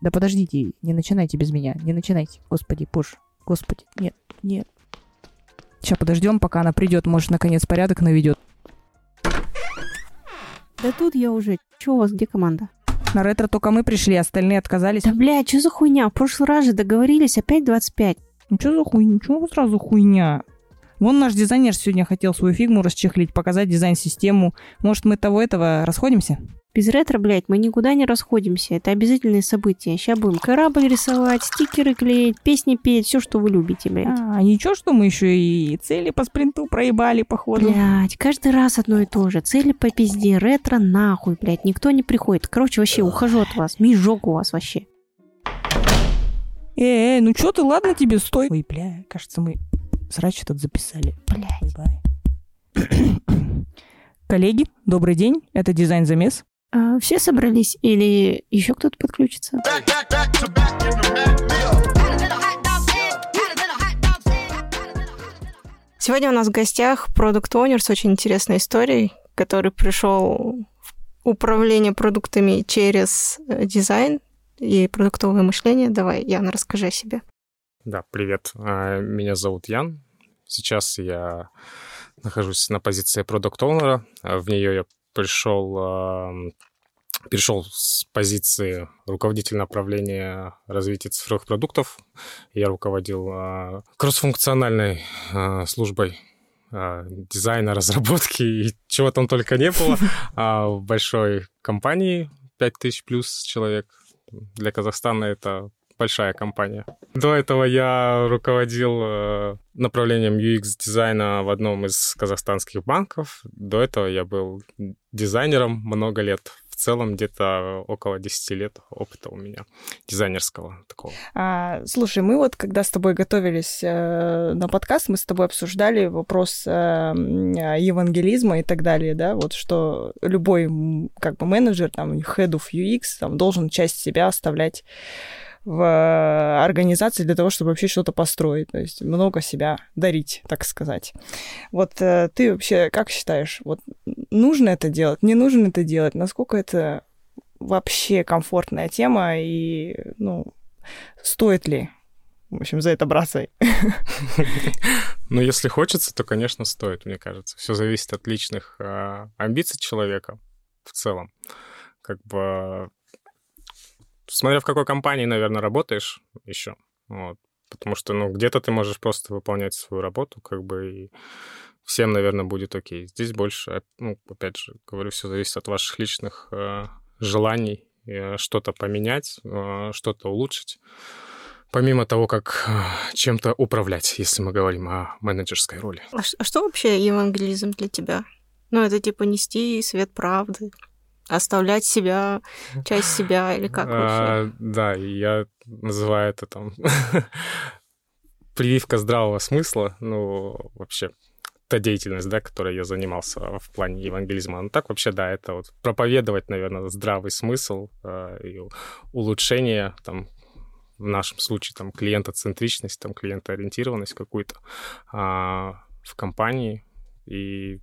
Да подождите, не начинайте без меня, не начинайте. Господи, пуш, господи, нет, нет. Сейчас подождем, пока она придет, может, наконец порядок наведет. Да тут я уже. Че у вас, где команда? На ретро только мы пришли, остальные отказались. Да, блядь, что за хуйня? В прошлый раз же договорились, опять 25. Ну что за хуйня? Чего сразу хуйня? Вон наш дизайнер сегодня хотел свою фигму расчехлить, показать дизайн-систему. Может, мы того-этого расходимся? Без ретро, блядь, мы никуда не расходимся. Это обязательные события. Сейчас будем корабль рисовать, стикеры клеить, песни петь, все, что вы любите, блядь. А, ничего, что мы еще и цели по спринту проебали, походу. Блядь, каждый раз одно и то же. Цели по пизде, ретро нахуй, блядь. Никто не приходит. Короче, вообще, ухожу от вас. Мижок у вас вообще. Эй, эй, ну что ты, ладно тебе, стой. Ой, бля, кажется, мы срач этот записали. Блядь. Коллеги, добрый день. Это дизайн-замес. А, все собрались или еще кто-то подключится? Сегодня у нас в гостях продукт онер с очень интересной историей, который пришел в управление продуктами через э, дизайн и продуктовое мышление. Давай, Яна, расскажи о себе. Да, привет. А, Меня зовут Ян. Сейчас я нахожусь на позиции продукт оунера В нее я пришел, ам, перешел с позиции руководителя направления развития цифровых продуктов. Я руководил а, кроссфункциональной а, службой а, дизайна, разработки и чего там только не было а, в большой компании 5000 плюс человек. Для Казахстана это большая компания. До этого я руководил э, направлением UX-дизайна в одном из казахстанских банков. До этого я был дизайнером много лет. В целом где-то около 10 лет опыта у меня дизайнерского такого. А, слушай, мы вот когда с тобой готовились э, на подкаст, мы с тобой обсуждали вопрос э, евангелизма и так далее, да, вот что любой как бы менеджер, там, head of UX, там, должен часть себя оставлять в э, организации для того, чтобы вообще что-то построить, то есть много себя дарить, так сказать. Вот э, ты вообще как считаешь, вот нужно это делать, не нужно это делать, насколько это вообще комфортная тема и, ну, стоит ли, в общем, за это браться? Ну, если хочется, то, конечно, стоит, мне кажется. Все зависит от личных э, амбиций человека в целом. Как бы смотря в какой компании, наверное, работаешь еще. Вот. Потому что, ну, где-то ты можешь просто выполнять свою работу, как бы, и всем, наверное, будет окей. Здесь больше, ну, опять же, говорю, все зависит от ваших личных э, желаний э, что-то поменять, э, что-то улучшить. Помимо того, как э, чем-то управлять, если мы говорим о менеджерской роли. А, а что вообще евангелизм для тебя? Ну, это типа нести свет правды, оставлять себя, часть себя или как вообще? А, да, я называю это там прививка здравого смысла, ну, вообще та деятельность, да, которой я занимался в плане евангелизма. Ну, так вообще, да, это вот проповедовать, наверное, здравый смысл э, и улучшение, там, в нашем случае, там, клиентоцентричность, там, клиентоориентированность какую-то а, в компании и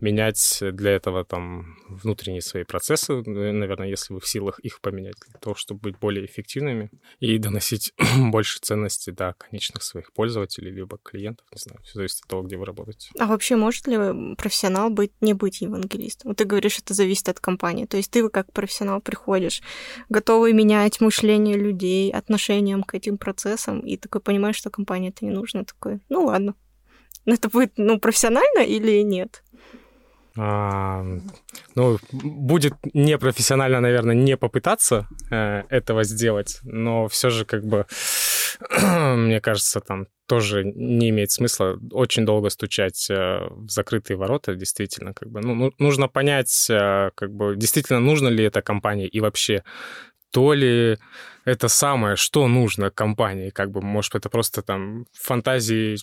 менять для этого там внутренние свои процессы, э, наверное, если вы в силах их поменять для того, чтобы быть более эффективными и доносить больше ценности до конечных своих пользователей либо клиентов, не знаю, все зависит от того, где вы работаете. А вообще может ли профессионал быть не быть евангелистом? Вот ты говоришь, это зависит от компании. То есть ты как профессионал приходишь, готовый менять мышление людей, отношением к этим процессам, и такой понимаешь, что компании это не нужно, такой, ну ладно. Но это будет, ну, профессионально или нет? Ну, будет непрофессионально, наверное, не попытаться э, этого сделать, но все же как бы, мне кажется, там тоже не имеет смысла очень долго стучать э, в закрытые ворота, действительно, как бы, ну, ну, нужно понять, э, как бы, действительно нужно ли это компании и вообще то ли это самое, что нужно компании, как бы, может, это просто там фантазии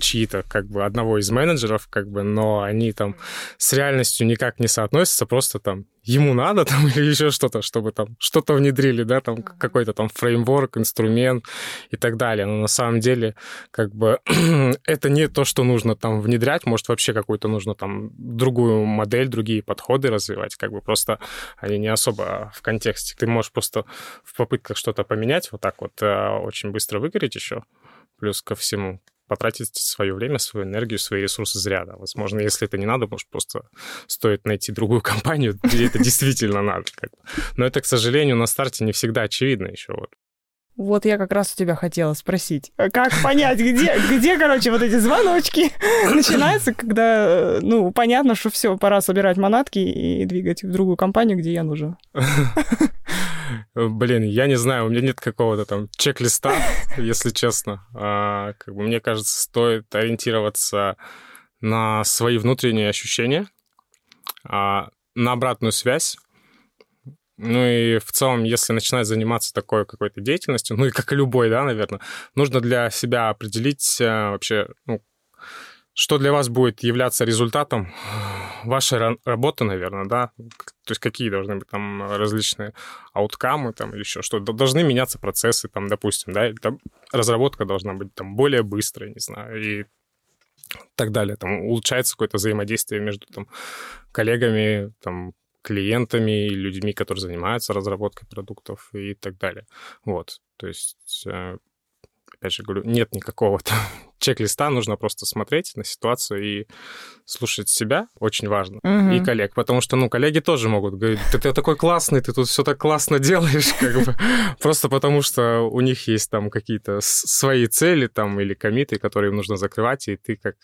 чьи-то, как бы, одного из менеджеров, как бы, но они там с реальностью никак не соотносятся, просто там ему надо там или еще что-то, чтобы там что-то внедрили, да, там какой-то там фреймворк, инструмент и так далее. Но на самом деле, как бы, это не то, что нужно там внедрять, может, вообще какую-то нужно там другую модель, другие подходы развивать, как бы просто они не особо в контексте. Ты можешь просто в попытках что-то поменять, вот так вот э, очень быстро выгореть еще, плюс ко всему потратить свое время, свою энергию, свои ресурсы зря. Да. Возможно, если это не надо, может, просто стоит найти другую компанию, где это действительно надо. Но это, к сожалению, на старте не всегда очевидно еще. Вот. Вот я как раз у тебя хотела спросить, а как понять, где, где, короче, вот эти звоночки начинаются, когда, э, ну, понятно, что все, пора собирать манатки и двигать в другую компанию, где я нужен. Блин, я не знаю, у меня нет какого-то там чек-листа, если честно. А, как бы, мне кажется, стоит ориентироваться на свои внутренние ощущения, а, на обратную связь. Ну и в целом, если начинать заниматься такой какой-то деятельностью, ну и как и любой, да, наверное, нужно для себя определить а, вообще, ну, что для вас будет являться результатом вашей работы, наверное, да? То есть какие должны быть там различные ауткамы там или еще что? Должны меняться процессы там, допустим, да? Там, разработка должна быть там более быстрой, не знаю, и так далее. Там улучшается какое-то взаимодействие между там коллегами, там клиентами, людьми, которые занимаются разработкой продуктов и так далее. Вот, то есть э, опять же говорю, нет никакого там чек-листа, нужно просто смотреть на ситуацию и слушать себя, очень важно, угу. и коллег, потому что, ну, коллеги тоже могут говорить, ты, ты такой классный, ты тут все так классно делаешь, как бы, просто потому что у них есть там какие-то свои цели там или комиты, которые им нужно закрывать, и ты как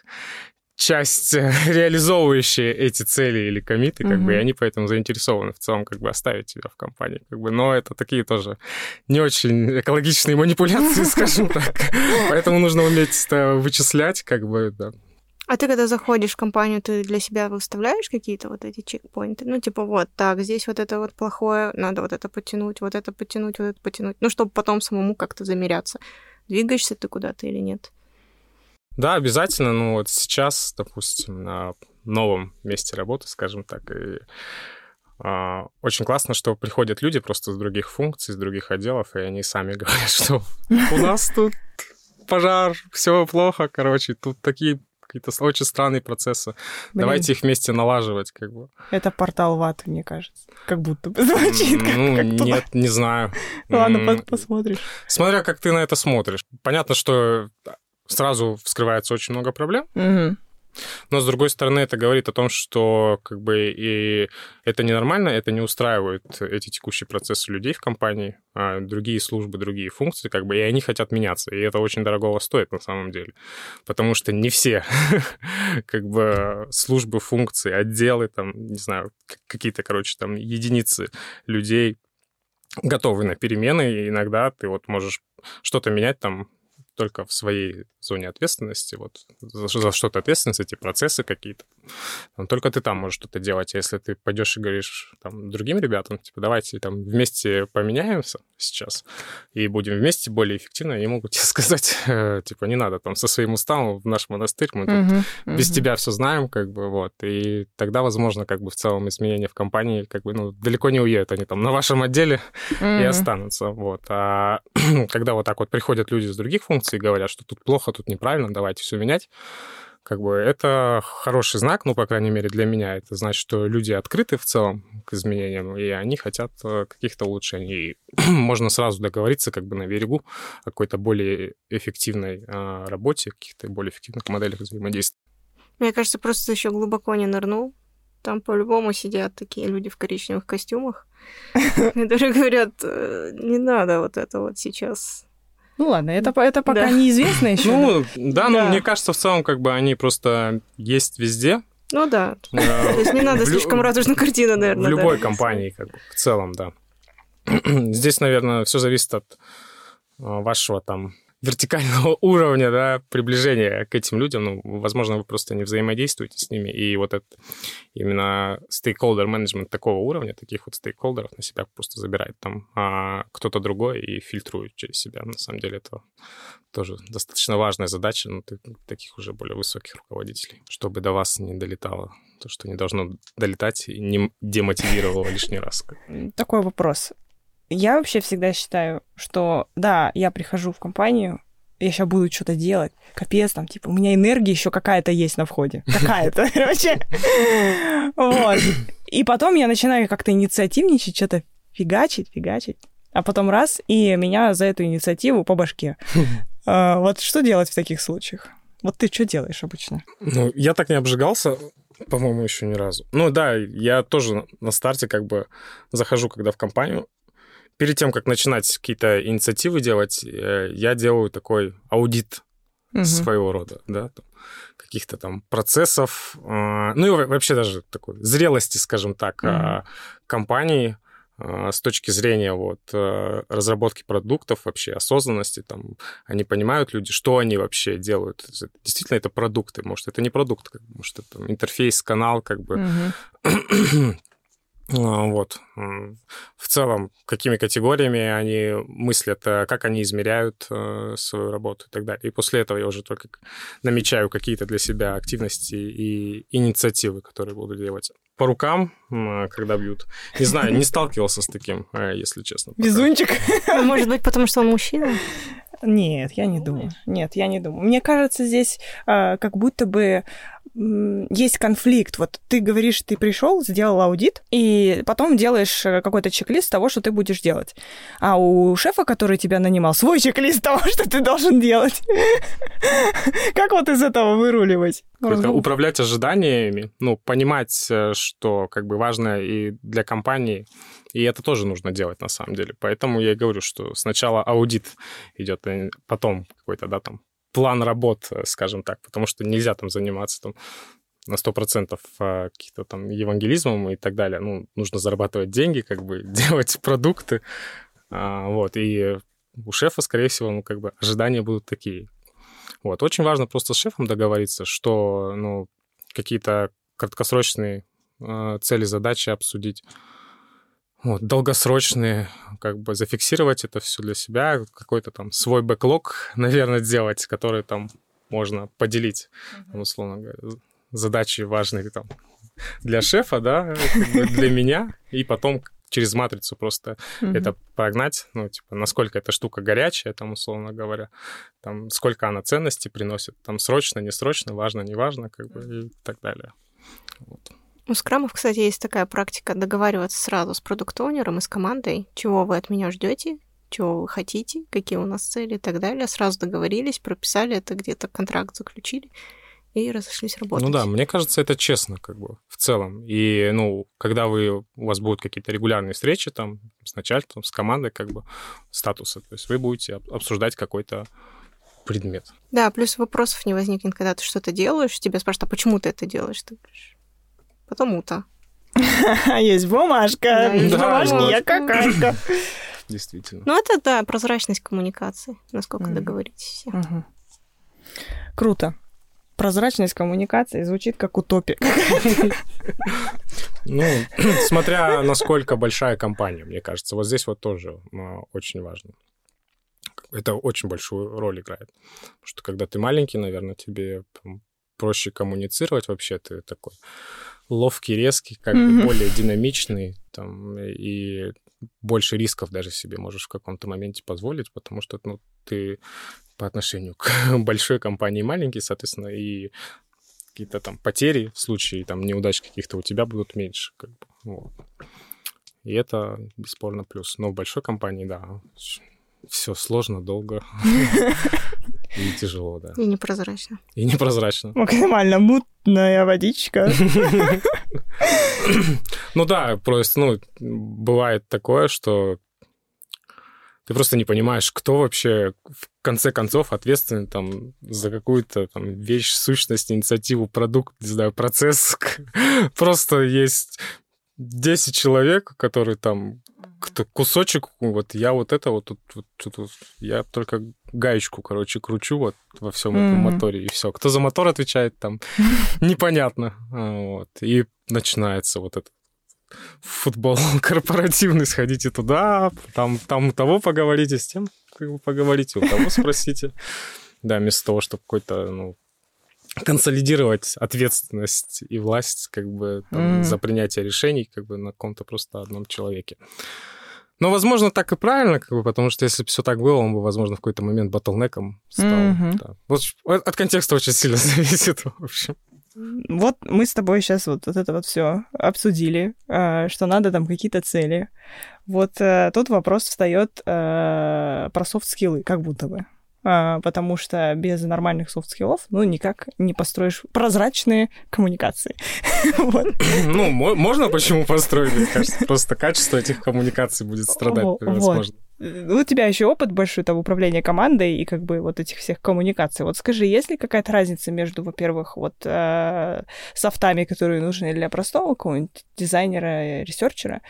часть, э, реализовывающая эти цели или комиты, как mm-hmm. бы, и они поэтому заинтересованы в целом как бы оставить тебя в компании, как бы, но это такие тоже не очень экологичные манипуляции, скажем так, поэтому нужно уметь это вычислять, как бы, да. А ты, когда заходишь в компанию, ты для себя выставляешь какие-то вот эти чекпоинты? Ну, типа, вот, так, здесь вот это вот плохое, надо вот это потянуть, вот это потянуть, вот это потянуть. Ну, чтобы потом самому как-то замеряться. Двигаешься ты куда-то или нет? Да, обязательно. Ну вот сейчас, допустим, на новом месте работы, скажем так, и а, очень классно, что приходят люди просто с других функций, с других отделов, и они сами говорят, что у нас тут пожар, все плохо, короче, тут такие какие-то очень странные процессы. Блин. Давайте их вместе налаживать, как бы. Это портал ваты, мне кажется. Как будто бы звучит. Как, ну, как нет, не знаю. Ладно, посмотришь. Смотря как ты на это смотришь. Понятно, что сразу вскрывается очень много проблем. Угу. Но, с другой стороны, это говорит о том, что как бы и это ненормально, это не устраивает эти текущие процессы людей в компании, а другие службы, другие функции, как бы, и они хотят меняться. И это очень дорогого стоит на самом деле. Потому что не все как бы службы, функции, отделы, там, не знаю, какие-то, короче, там единицы людей готовы на перемены, и иногда ты вот можешь что-то менять там только в своей зоне ответственности, вот за, за что-то ответственность, эти процессы какие-то. Только ты там можешь что-то делать. А если ты пойдешь и говоришь там другим ребятам, типа, давайте там вместе поменяемся сейчас и будем вместе более эффективно, они могут тебе сказать, э, типа, не надо там со своим уставом в наш монастырь, мы тут без тебя все знаем, как бы, вот. И тогда, возможно, как бы в целом изменения в компании, как бы, ну, далеко не уедут, они там на вашем отделе и останутся, вот. А когда вот так вот приходят люди с других функций, и говорят, что тут плохо, тут неправильно, давайте все менять, как бы это хороший знак, ну, по крайней мере, для меня. Это значит, что люди открыты в целом к изменениям, и они хотят э, каких-то улучшений. И можно сразу договориться как бы на берегу о какой-то более эффективной а, работе, каких-то более эффективных моделях взаимодействия. Мне кажется, просто еще глубоко не нырнул. Там по-любому сидят такие люди в коричневых костюмах, которые говорят, «Э, не надо вот это вот сейчас ну ладно, это, это пока да. неизвестно еще. Ну, да, но мне кажется, в целом, как бы они просто есть везде. Ну да. То есть не надо слишком радужную картину, наверное. В любой компании, как бы, в целом, да. Здесь, наверное, все зависит от а, вашего там вертикального уровня, да, приближения к этим людям, ну, возможно, вы просто не взаимодействуете с ними, и вот это именно стейкхолдер менеджмент такого уровня, таких вот стейкхолдеров на себя просто забирает там а кто-то другой и фильтрует через себя. На самом деле это тоже достаточно важная задача, ну, таких уже более высоких руководителей, чтобы до вас не долетало то, что не должно долетать и не демотивировало лишний раз. Такой вопрос. Я вообще всегда считаю, что да, я прихожу в компанию, я сейчас буду что-то делать. Капец, там, типа, у меня энергия еще какая-то есть на входе. Какая-то, короче. Вот. И потом я начинаю как-то инициативничать, что-то фигачить, фигачить. А потом раз, и меня за эту инициативу по башке. А, вот что делать в таких случаях? Вот ты что делаешь обычно? Ну, я так не обжигался, по-моему, еще ни разу. Ну да, я тоже на старте как бы захожу, когда в компанию, перед тем, как начинать какие-то инициативы делать, э, я делаю такой аудит угу. своего рода, да, каких-то там процессов, э, ну и вообще даже такой зрелости, скажем так, угу. компании э, с точки зрения вот разработки продуктов, вообще осознанности, там, они понимают люди, что они вообще делают. Действительно, это продукты, может, это не продукт, может, это интерфейс, канал, как бы. Угу. А, вот. В целом, какими категориями они мыслят, э, как они измеряют э, свою работу и так далее. И после этого я уже только намечаю какие-то для себя активности и инициативы, которые буду делать. По рукам, когда бьют. Не знаю, не сталкивался с таким, э, если честно. Пока. Безунчик. Может быть, потому что он мужчина? Нет, я не думаю. Нет, я не думаю. Мне кажется, здесь э, как будто бы есть конфликт. Вот ты говоришь, ты пришел, сделал аудит, и потом делаешь э, какой-то чек-лист того, что ты будешь делать. А у шефа, который тебя нанимал, свой чек-лист того, что ты должен делать. Как вот из этого выруливать? Управлять ожиданиями, ну, понимать, э, что как бы важно и для компании, и это тоже нужно делать на самом деле. Поэтому я и говорю, что сначала аудит идет, а потом какой-то, да, там, план работ, э, скажем так, потому что нельзя там заниматься там на 100% э, каких-то там евангелизмом и так далее. Ну, нужно зарабатывать деньги, как бы делать продукты. А, вот, и у шефа, скорее всего, ну, как бы ожидания будут такие. Вот, очень важно просто с шефом договориться, что, ну, какие-то краткосрочные э, цели, задачи обсудить, вот, долгосрочные, как бы зафиксировать это все для себя, какой-то там свой бэклог, наверное, сделать, который там можно поделить, mm-hmm. условно говоря, задачи важные там для шефа, да, для меня, и потом через матрицу просто mm-hmm. это прогнать, ну, типа, насколько эта штука горячая, там, условно говоря, там, сколько она ценности приносит, там, срочно, не срочно, важно, не важно, как бы, и так далее. Вот. У скрамов, кстати, есть такая практика договариваться сразу с продукт-оунером и с командой, чего вы от меня ждете, чего вы хотите, какие у нас цели и так далее. Сразу договорились, прописали это где-то, контракт заключили и разошлись работать. Ну да, мне кажется, это честно как бы в целом. И, ну, когда вы, у вас будут какие-то регулярные встречи там с начальством, с командой как бы статуса, то есть вы будете обсуждать какой-то предмет. Да, плюс вопросов не возникнет, когда ты что-то делаешь, тебя спрашивают, а почему ты это делаешь? Ты говоришь, Потому-то. Есть бумажка. Есть бумажки, я какашка. Действительно. Ну, это, да, прозрачность коммуникации, насколько договоритесь все. Круто. Прозрачность коммуникации звучит как утопия. Ну, смотря насколько большая компания, мне кажется. Вот здесь вот тоже а, очень важно. Это очень большую роль играет. Потому что когда ты маленький, наверное, тебе проще коммуницировать вообще. Ты такой ловкий, резкий, как mm-hmm. бы более динамичный, там, и больше рисков даже себе можешь в каком-то моменте позволить, потому что ну, ты по отношению к большой компании маленький, соответственно, и какие-то там потери в случае там неудач каких-то у тебя будут меньше. Как бы, вот. И это бесспорно плюс. Но в большой компании, да, все сложно, долго. И тяжело, да. И непрозрачно. И непрозрачно. Максимально мутная водичка. Ну да, просто, ну, бывает такое, что ты просто не понимаешь, кто вообще в конце концов ответственен там за какую-то там вещь, сущность, инициативу, продукт, не знаю, процесс. Просто есть 10 человек, которые там кто кусочек, вот я вот это вот тут, вот, тут я только гаечку, короче, кручу вот во всем mm-hmm. этом моторе, и все. Кто за мотор отвечает, там непонятно. Вот. И начинается вот это футбол корпоративный, сходите туда, там, там у того поговорите, с тем поговорите, у того спросите. Да, вместо того, чтобы какой-то, ну, консолидировать ответственность и власть как бы там, mm. за принятие решений как бы на каком-то просто одном человеке. Но, возможно, так и правильно, как бы, потому что если бы все так было, он бы, возможно, в какой-то момент батлнеком стал. Mm-hmm. Да. Вот, от контекста очень сильно зависит, в общем. Вот мы с тобой сейчас вот, вот это вот все обсудили, а, что надо там какие-то цели. Вот э, тут вопрос встает э, про софт-скиллы, как будто бы. А, потому что без нормальных софт-скиллов, ну, никак не построишь прозрачные коммуникации. Ну, можно почему построить, мне кажется, просто качество этих коммуникаций будет страдать, возможно. У тебя еще опыт большой там управления командой и как бы вот этих всех коммуникаций. Вот скажи, есть ли какая-то разница между, во-первых, вот э, софтами, которые нужны для простого какого-нибудь дизайнера, ресерчера,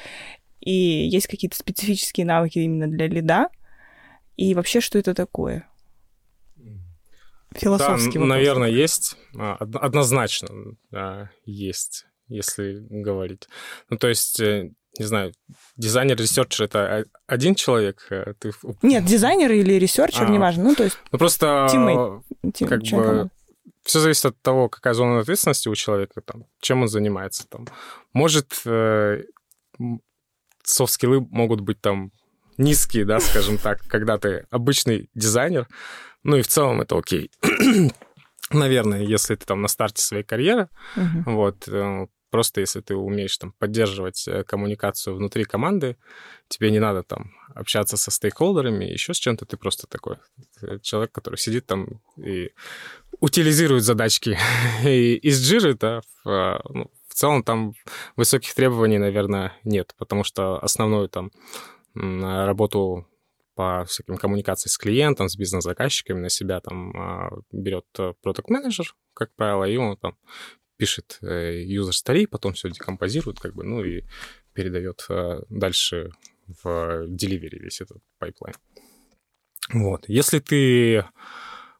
и есть какие-то специфические навыки именно для лида, и вообще, что это такое? Философский да, вопрос. наверное, есть. А, однозначно да, есть, если говорить. Ну, то есть, э, не знаю, дизайнер, researcher — это один человек? Э, ты... Нет, дизайнер или researcher, а, неважно. Ну, то есть... Ну, просто teammate, team, как бы все зависит от того, какая зона ответственности у человека, там, чем он занимается. Там. Может, э, софт-скиллы могут быть там низкие, да, скажем так, когда ты обычный дизайнер, ну и в целом это окей. Наверное, если ты там на старте своей карьеры, uh-huh. вот, э, просто если ты умеешь там поддерживать э, коммуникацию внутри команды, тебе не надо там общаться со стейкхолдерами, еще с чем-то, ты просто такой э, человек, который сидит там и утилизирует задачки и из джиры, да, в, ну, в целом там высоких требований, наверное, нет, потому что основную там работу по всяким коммуникациям с клиентом, с бизнес-заказчиками на себя там а, берет product manager как правило, и он там пишет э, user story, потом все декомпозирует, как бы, ну и передает э, дальше в delivery весь этот pipeline. Вот. Если ты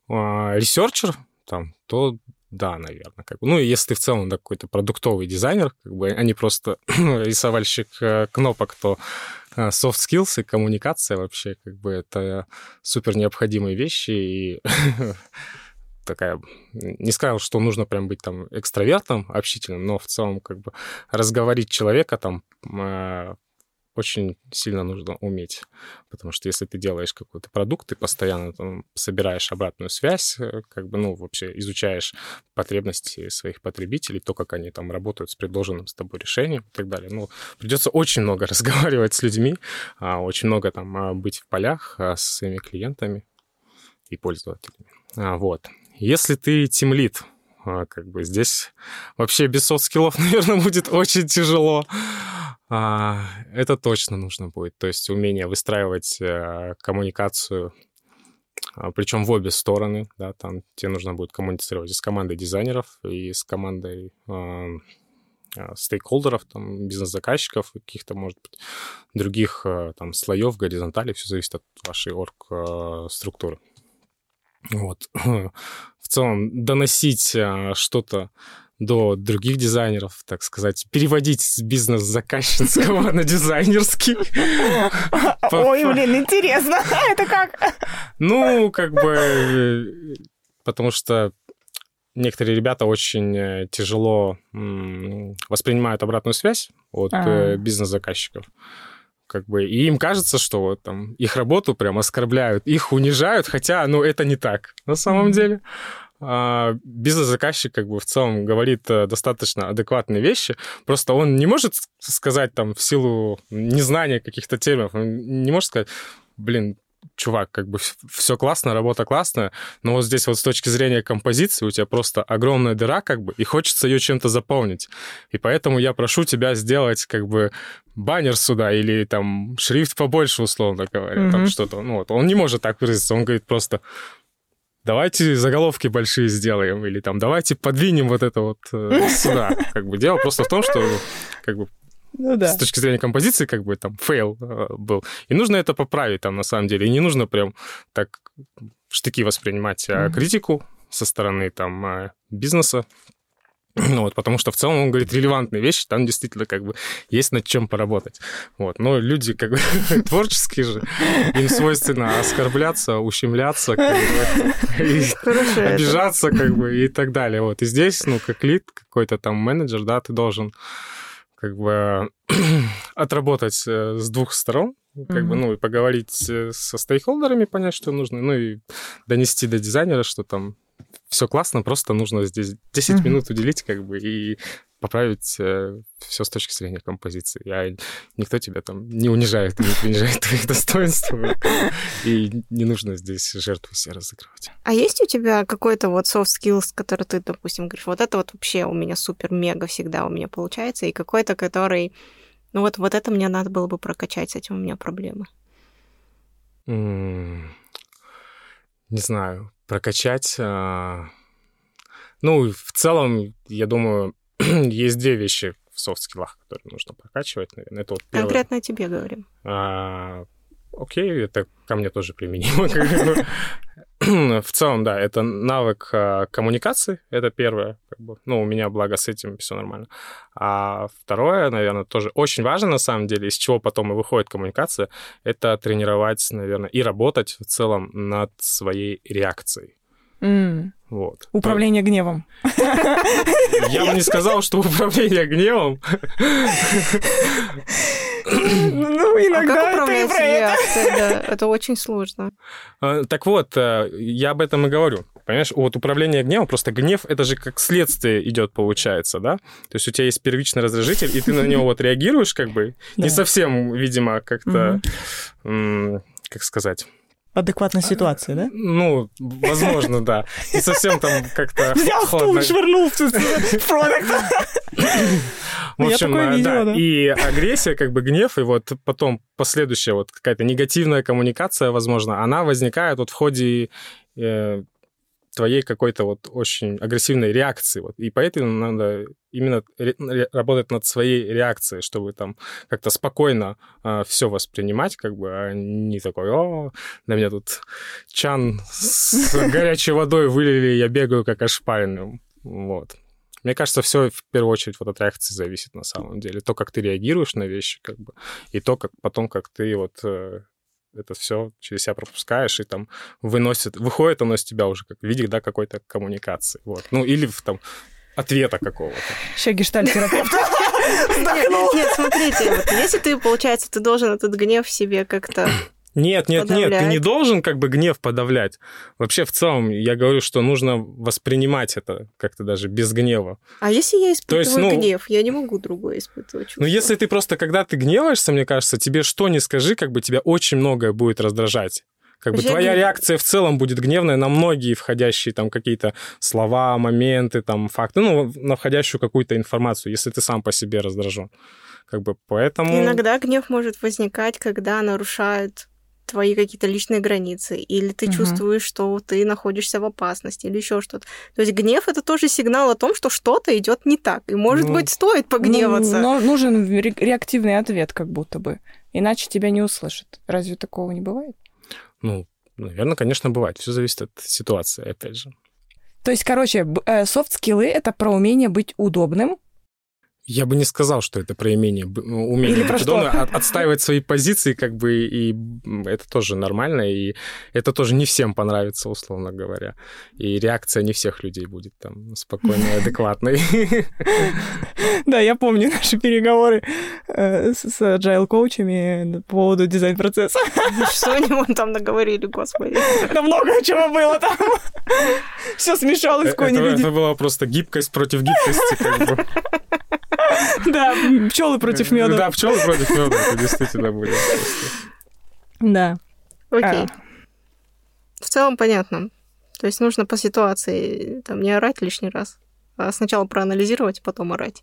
researcher, там, то да, наверное. Как бы. Ну, если ты в целом да, какой-то продуктовый дизайнер, как бы, а не просто рисовальщик э, кнопок, то а, soft skills и коммуникация вообще, как бы, это супер необходимые вещи, и такая... Не сказал, что нужно прям быть там экстравертом, общительным, но в целом как бы разговорить человека там а, очень сильно нужно уметь. Потому что если ты делаешь какой-то продукт, ты постоянно там, собираешь обратную связь, э, как бы, ну, вообще изучаешь потребности своих потребителей, то, как они там работают с предложенным с тобой решением и так далее. Ну, придется очень много разговаривать с людьми, а, очень много там а, быть в полях а, с своими клиентами и пользователями. Вот. Если ты team lead, как бы здесь вообще без soft skills -ов, наверное, будет очень тяжело. А, это точно нужно будет. То есть умение выстраивать э, коммуникацию, а, причем в обе стороны, да, там тебе нужно будет коммуницировать и с командой дизайнеров, и с командой а, стейкхолдеров, там, бизнес-заказчиков, каких-то, может быть, других там слоев, горизонтали, все зависит от вашей орг-структуры. Вот. В целом, доносить что-то до других дизайнеров, так сказать, переводить с бизнес-заказчицкого на дизайнерский. Ой, блин, интересно, это как? Ну, как бы, потому что некоторые ребята очень э, тяжело воспринимают обратную связь от э, бизнес-заказчиков как бы, и им кажется, что вот там их работу прям оскорбляют, их унижают, хотя, ну, это не так на самом mm-hmm. деле. А, бизнес-заказчик как бы в целом говорит э, достаточно адекватные вещи, просто он не может сказать там в силу незнания каких-то терминов, он не может сказать, блин, чувак, как бы все классно, работа классная, но вот здесь вот с точки зрения композиции у тебя просто огромная дыра, как бы, и хочется ее чем-то заполнить. И поэтому я прошу тебя сделать, как бы, баннер сюда или там шрифт побольше, условно говоря, mm-hmm. там что-то. Ну вот, он не может так выразиться, он говорит просто, давайте заголовки большие сделаем, или там давайте подвинем вот это вот э, сюда. Как бы дело просто в том, что как бы Ну да. с точки зрения композиции, как бы там fail э, был. И нужно это поправить там на самом деле. И не нужно прям так в штыки воспринимать, а, критику со стороны там э, бизнеса. Ну вот, потому что в целом он говорит релевантные вещи, там действительно как бы есть над чем поработать. Вот. Но люди как бы творческие же, им свойственно оскорбляться, ущемляться, как бы, и Хорошо это. обижаться, как бы, и так далее. Вот. И здесь, ну, как lead, какой-то там менеджер, да, ты должен как бы отработать э, с двух сторон, как бы, ну, и поговорить э, со стейкхолдерами, понять, что нужно, ну, и донести до дизайнера, что там все классно, просто нужно здесь 10 Мгм. минут уделить, как бы, и поправить все с точки зрения композиции. А никто тебя там не унижает, не принижает твоих достоинств, и не нужно здесь жертву себя разыгрывать. А есть у тебя какой-то вот soft skills, который ты, допустим, говоришь, вот это вот вообще у меня супер-мега всегда у меня получается, и какой-то, который, ну вот, вот это мне надо было бы прокачать, с этим у меня проблемы. Не знаю, прокачать. а, Ну, в целом, я думаю, есть две вещи в софт-скиллах, которые нужно прокачивать, наверное. Это вот первое. Конкретно тебе говорим. А, Окей, это ко мне тоже применимо. В целом, да, это навык а, коммуникации, это первое. как бы. Ну, у меня, благо, с этим все нормально. А второе, наверное, тоже очень важно, на самом деле, из чего потом и выходит коммуникация, это тренировать, наверное, и работать в целом над своей реакцией. Вот. Управление гневом. Я бы не сказал, что управление гневом Ну, а иногда как это и про это. Да, это очень сложно. А, Так вот, э, я об этом и говорю. Понимаешь, вот управление гневом, просто гнев, это же как следствие идет, получается, да? То есть у тебя есть первичный раздражитель, и ты на него вот реагируешь как бы, не совсем, видимо, как-то, как сказать, Адекватной ситуации, да? ну, возможно, да. Не совсем там как-то Взял стул и швырнул в продукт. В Я общем, такое э, видела, да. да. И агрессия, как бы гнев, и вот потом последующая вот какая-то негативная коммуникация, возможно, она возникает вот в ходе э, твоей какой-то вот очень агрессивной реакции. Вот. И поэтому надо именно работать над своей реакцией, чтобы там как-то спокойно все воспринимать, как бы, а не такой, о, на меня тут чан с горячей водой вылили, я бегаю как ошпаренным. Вот. Мне кажется, все в первую очередь вот от реакции зависит на самом деле. То, как ты реагируешь на вещи, как бы, и то, как потом, как ты вот э, это все через себя пропускаешь, и там выносит, выходит оно из тебя уже как в виде, да, какой-то коммуникации. Вот. Ну, или в, там ответа какого-то. Сейчас гештальт-терапевт. Нет, нет, смотрите, вот если ты, получается, ты должен этот гнев себе как-то... Нет, нет, нет, ты не Подавлять. должен как бы гнев подавлять. Вообще, в целом, я говорю, что нужно воспринимать это как-то даже без гнева. А если я испытываю есть, ну- гнев, я не могу другое испытывать чувство. Но если ты просто, когда ты гневаешься, мне кажется, тебе что ни скажи, как бы тебя очень многое будет раздражать. Как бы Я твоя не- реакция в целом будет гневная на многие входящие там какие-то слова, моменты, там факты, ну, на входящую какую-то информацию, если ты сам по себе раздражен. Как бы поэтому... Иногда гнев может возникать, когда нарушают твои какие-то личные границы, или ты Мгм. чувствуешь, что ты находишься в опасности, или еще что-то. То есть гнев это тоже сигнал о том, что что-то идет не так. И, может Ну, быть, стоит погневаться. Ну, но нужен ре- реактивный ответ, как будто бы. Иначе тебя не услышат. Разве такого не бывает? Ну, наверное, конечно, бывает. Все зависит от ситуации, опять же. То есть, короче, софт-скиллы — это про умение быть удобным. Я бы не сказал, что это про имение, б- ну, умение Или про удобно, от- отстаивать свои позиции, как бы, и это тоже нормально, и это тоже не всем понравится, условно говоря. И реакция не всех людей будет там спокойной, адекватной. Да, я помню наши переговоры э, с agile-коучами по поводу дизайн-процесса. Что они вон там наговорили, господи. Да много чего было там. Все смешалось в Это коне это была просто гибкость против гибкости, как бы. Да, пчелы против меда. Да, пчелы против меда, это действительно были. просто. Да. Окей. А. В целом понятно. То есть нужно по ситуации там не орать лишний раз, а сначала проанализировать, потом орать.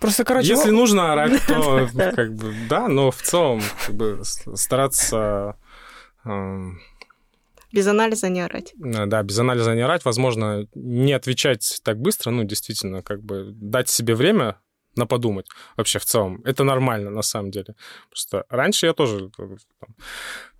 Просто, короче, Если нужно орать, то Да. как бы да, но в целом как бы стараться эм, Без анализа не орать. Э, Да, без анализа не орать, возможно, не отвечать так быстро, ну, действительно, как бы дать себе время на подумать вообще в целом. Это нормально, на самом деле. Просто раньше я тоже э, там,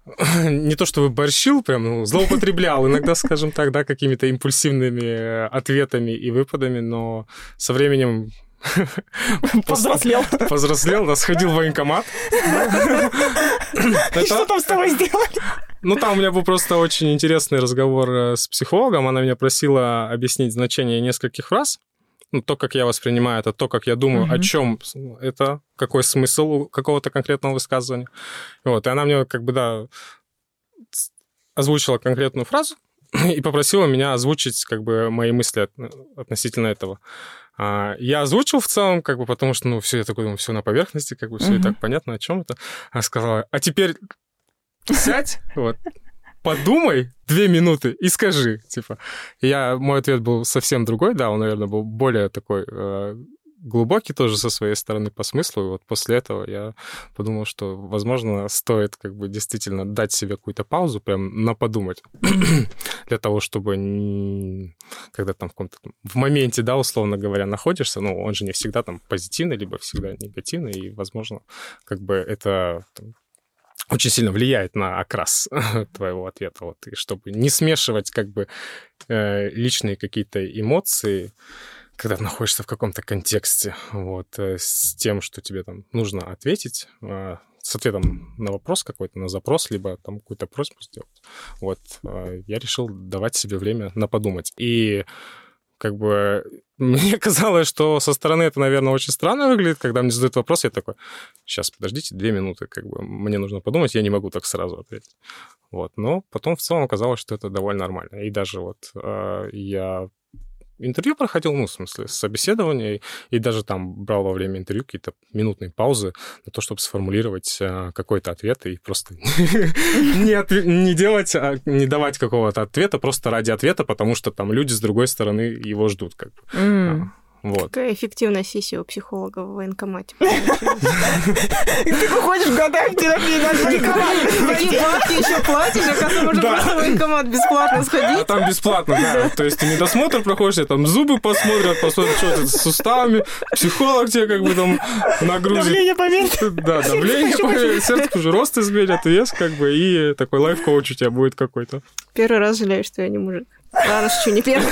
не то чтобы борщил, прям ну, злоупотреблял иногда, скажем так, да, какими-то импульсивными э, ответами и выпадами, но со временем Повзрослел. Повзрослел, да, сходил в военкомат. Что там с тобой сделали? Ну, там у меня был просто очень интересный разговор э, с психологом. Она меня просила объяснить значение нескольких фраз. Ну, то, как я воспринимаю это, то, как я думаю, угу. о чем это, какой смысл у какого-то конкретного высказывания. Вот, и она мне как бы, да, озвучила конкретную фразу и попросила меня озвучить как бы мои мысли относительно этого. А, я озвучил в целом, как бы, потому что, ну, все, я такой думаю, все на поверхности, как бы, все угу. и так понятно, о чем это. Она сказала, а теперь сядь, вот, подумай две минуты и скажи, типа. Я, мой ответ был совсем другой, да, он, наверное, был более такой э, глубокий тоже со своей стороны по смыслу. И вот после этого я подумал, что, возможно, стоит как бы действительно дать себе какую-то паузу, прям на подумать, для того, чтобы когда там в каком-то в моменте, да, условно говоря, находишься, ну, он же не всегда там позитивный, либо всегда негативный, и, возможно, как бы это там, очень сильно влияет на окрас твоего ответа. Вот, и чтобы не смешивать как бы э, личные какие-то эмоции, когда находишься в каком-то контексте, вот, э, с тем, что тебе там нужно ответить, э, с ответом на вопрос какой-то, на запрос, либо там какую-то просьбу сделать. Вот, э, я решил давать себе время на подумать. И как бы мне казалось, что со стороны это, наверное, очень странно выглядит, когда мне задают вопрос, я такой, сейчас, подождите, две минуты, как бы мне нужно подумать, я не могу так сразу ответить. Вот, но потом в целом оказалось, что это довольно нормально. И даже вот э, я интервью проходил, ну, в смысле, собеседование, и даже там брал во время интервью какие-то минутные паузы на то, чтобы сформулировать э, какой-то ответ и просто не делать, а не давать какого-то ответа просто ради ответа, потому что там люди с другой стороны его ждут, как бы. Вот. Какая эффективная сессия у психолога в военкомате. Ты выходишь в годах терапии на военкомат. Такие бабки еще платишь, а когда можно просто в военкомат бесплатно сходить. А там бесплатно, да. То есть ты недосмотр проходишь, там зубы посмотрят, посмотрят, что ты с суставами, психолог тебе как бы там нагрузит. Давление померить. Да, давление померить, сердце уже рост измерят, вес как бы, и такой лайф-коуч у тебя будет какой-то. Первый раз жалею, что я не мужик. Ладно, что не первый.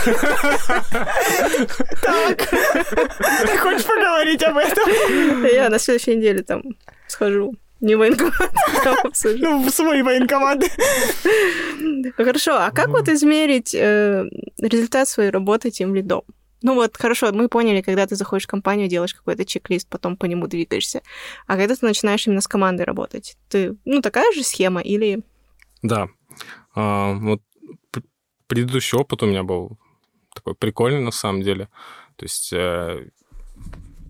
Так, ты хочешь поговорить об этом? Я на следующей неделе там схожу. Не военкомат, а Ну, в свой военкомат. Хорошо, а как вот измерить э, результат своей работы тем лидом? Ну вот, хорошо, мы поняли, когда ты заходишь в компанию, делаешь какой-то чек-лист, потом по нему двигаешься. А когда ты начинаешь именно с командой работать, ты, ну, такая же схема или... Да. А, вот предыдущий опыт у меня был такой прикольный на самом деле. То есть э,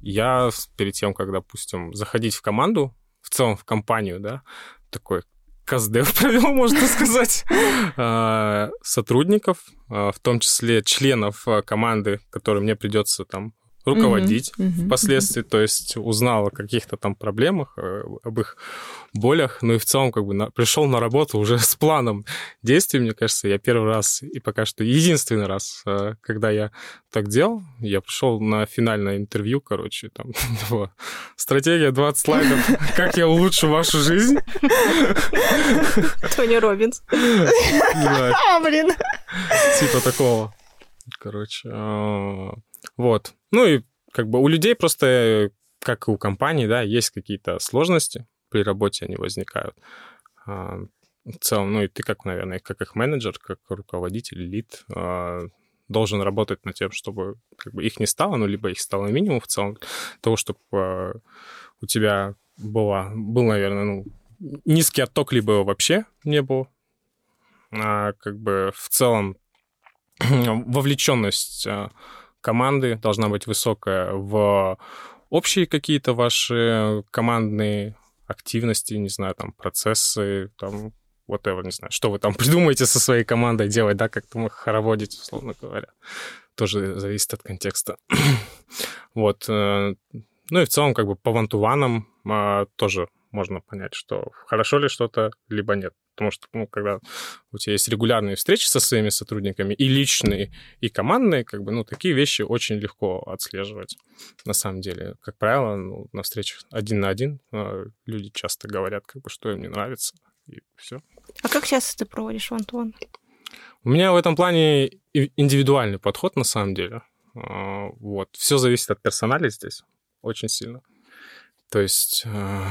я перед тем, как, допустим, заходить в команду, в целом в компанию, да, такой КСДФ провел, можно сказать, э, сотрудников, э, в том числе членов э, команды, которые мне придется там руководить mm-hmm. Mm-hmm. впоследствии, то есть узнал о каких-то там проблемах, э, об их болях, ну и в целом как бы на, пришел на работу уже с планом действий, мне кажется, я первый раз и пока что единственный раз, э, когда я так делал, я пришел на финальное интервью, короче, там, стратегия 20 слайдов, как я улучшу вашу жизнь. Тони Робинс. А, блин. Типа такого. Короче, а, вот. Ну и как бы у людей просто, как и у компаний, да, есть какие-то сложности при работе, они возникают. А, в целом, ну и ты как, наверное, как их менеджер, как руководитель, лид, а, должен работать над тем, чтобы как бы их не стало, ну, либо их стало минимум в целом, того, чтобы а, у тебя было, был, наверное, ну, низкий отток, либо вообще не было. А, как бы в целом вовлеченность команды должна быть высокая в общие какие-то ваши командные активности, не знаю, там, процессы, там, whatever, не знаю, что вы там придумаете со своей командой делать, да, как там их хороводить, условно говоря. Тоже зависит от контекста. вот. Э, ну и в целом, как бы по вантуванам а, тоже можно понять, что хорошо ли что-то, либо нет. Потому что, ну, когда у тебя есть регулярные встречи со своими сотрудниками, и личные, и командные, как бы, ну, такие вещи очень легко отслеживать, на самом деле. Как правило, ну, на встречах один на один э, люди часто говорят, как бы, что им не нравится, и все. А как часто ты проводишь ван У меня в этом плане индивидуальный подход, на самом деле. А, вот. Все зависит от персонали здесь очень сильно. То есть э,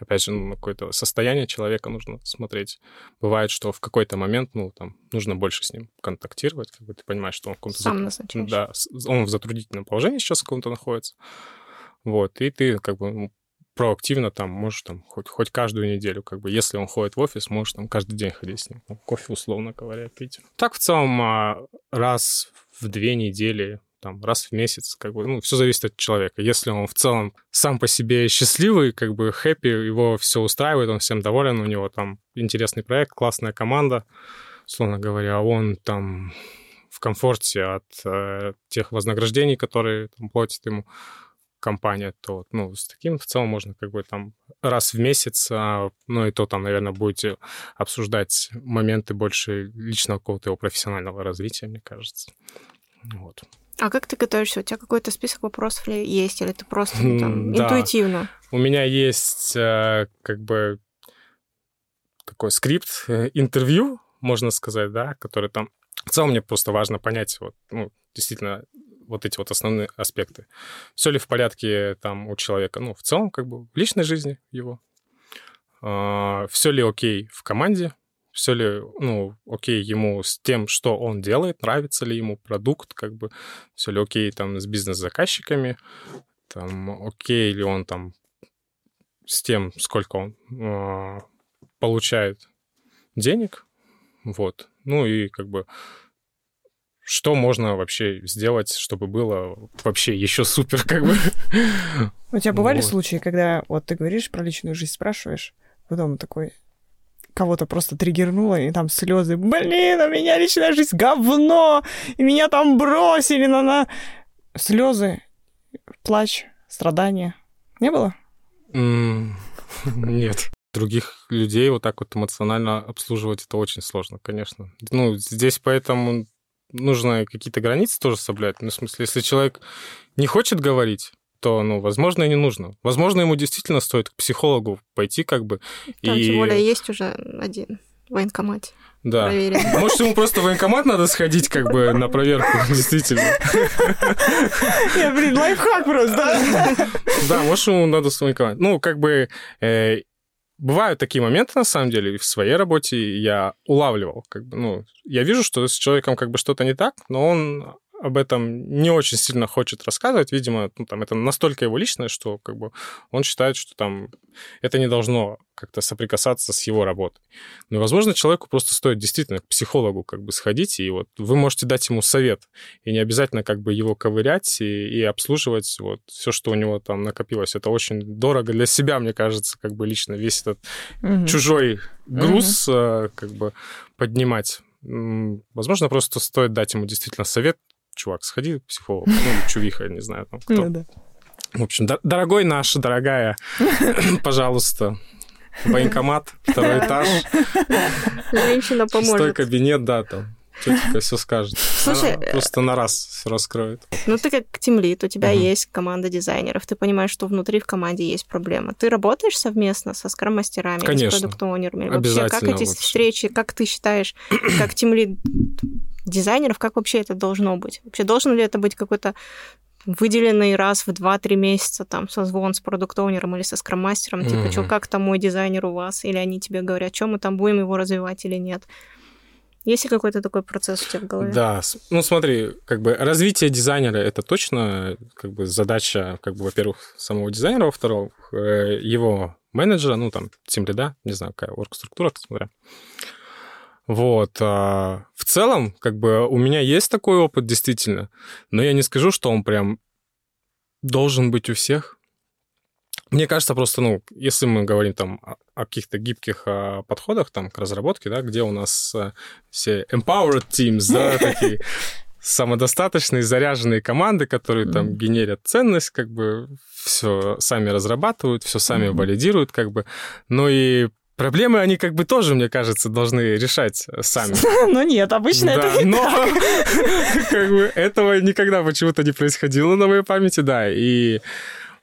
опять же, ну, на какое-то состояние человека нужно смотреть. Бывает, что в какой-то момент, ну, там, нужно больше с ним контактировать, как бы ты понимаешь, что он в каком-то... Сам зат... Да, он в затруднительном положении сейчас в каком-то находится. Вот, и ты как бы проактивно там можешь там хоть, хоть каждую неделю, как бы, если он ходит в офис, можешь там каждый день ходить с ним, кофе, условно говоря, пить. Так, в целом, а, раз в две недели там раз в месяц, как бы, ну, все зависит от человека. Если он в целом сам по себе счастливый, как бы хэппи, его все устраивает, он всем доволен, у него там интересный проект, классная команда, условно говоря, а он там в комфорте от э, тех вознаграждений, которые там, платит ему компания, то, ну, с таким в целом можно как бы там раз в месяц, а, ну, и то там, наверное, будете обсуждать моменты больше личного какого-то его профессионального развития, мне кажется. Вот. А как ты готовишься? У тебя какой-то список вопросов ли есть, или ты просто ну, там, да. интуитивно? У меня есть э, как бы такой скрипт э, интервью, можно сказать, да, который там... В целом мне просто важно понять, вот, ну, действительно, вот эти вот основные аспекты. Все ли в порядке там у человека, ну, в целом, как бы, в личной жизни его? А, все ли окей в команде? Все ли, ну, окей ему с тем, что он делает, нравится ли ему продукт, как бы, все ли окей там с бизнес-заказчиками, там, окей ли он там с тем, сколько он э, получает денег, вот, ну и как бы что можно вообще сделать, чтобы было вообще еще супер, как бы. У тебя бывали вот. случаи, когда вот ты говоришь про личную жизнь, спрашиваешь, потом такой, кого-то просто триггернуло, и там слезы. Блин, у меня личная жизнь говно, и меня там бросили на... на... Слезы, плач, страдания. Не было? нет. Других людей вот так вот эмоционально обслуживать это очень сложно, конечно. Ну, здесь поэтому нужно какие-то границы тоже соблюдать. Ну, в смысле, если человек не хочет говорить, то, ну, возможно, и не нужно. Возможно, ему действительно стоит к психологу пойти, как бы. Там, и... тем более, есть уже один в военкомате. Да. Проверен. Может, ему просто в военкомат надо сходить, как бы, на проверку, действительно. Я, блин, лайфхак просто, да? Да, может, ему надо в военкомат. Ну, как бы, э, бывают такие моменты, на самом деле, в своей работе я улавливал, как бы, ну, я вижу, что с человеком как бы что-то не так, но он об этом не очень сильно хочет рассказывать. Видимо, ну, там, это настолько его личное, что как бы, он считает, что там это не должно как-то соприкасаться с его работой. Но, возможно, человеку просто стоит действительно к психологу как бы сходить, и вот вы можете дать ему совет, и не обязательно как бы его ковырять и, и обслуживать вот все, что у него там накопилось. Это очень дорого для себя, мне кажется, как бы лично весь этот угу. чужой груз угу. как бы поднимать. Возможно, просто стоит дать ему действительно совет, чувак, сходи к психологу, ну, чувиха, не знаю, там, кто. Ну, да. В общем, дорогой наш, дорогая, пожалуйста, военкомат, второй этаж. Женщина поможет. Шестой кабинет, да, там. Тетя все скажет. Слушай, Она просто на раз все раскроет. Ну, ты как тимлит, у тебя угу. есть команда дизайнеров, ты понимаешь, что внутри в команде есть проблема. Ты работаешь совместно со скрам-мастерами, с продукт-оунерами? Вообще, как эти вообще. встречи, как ты считаешь, как тимлит дизайнеров, как вообще это должно быть? Вообще должен ли это быть какой-то выделенный раз в 2-3 месяца там созвон с продукт-оунером или со скрам-мастером, mm-hmm. типа, что, как там мой дизайнер у вас? Или они тебе говорят, что мы там будем его развивать или нет? Есть ли какой-то такой процесс у тебя в голове? Да, ну смотри, как бы развитие дизайнера это точно как бы задача, как бы, во-первых, самого дизайнера, во-вторых, э, его менеджера, ну там, тем да, не знаю, какая орг-структура, смотря. Вот. А в целом, как бы у меня есть такой опыт, действительно, но я не скажу, что он прям должен быть у всех. Мне кажется, просто, ну, если мы говорим там о, каких-то гибких а, подходах там к разработке, да, где у нас а, все empowered teams, да, такие самодостаточные, заряженные команды, которые там генерят ценность, как бы все сами разрабатывают, все сами валидируют, как бы. Ну и Проблемы они как бы тоже, мне кажется, должны решать сами. Но нет, обычно это не но как бы этого никогда почему-то не происходило на моей памяти, да. И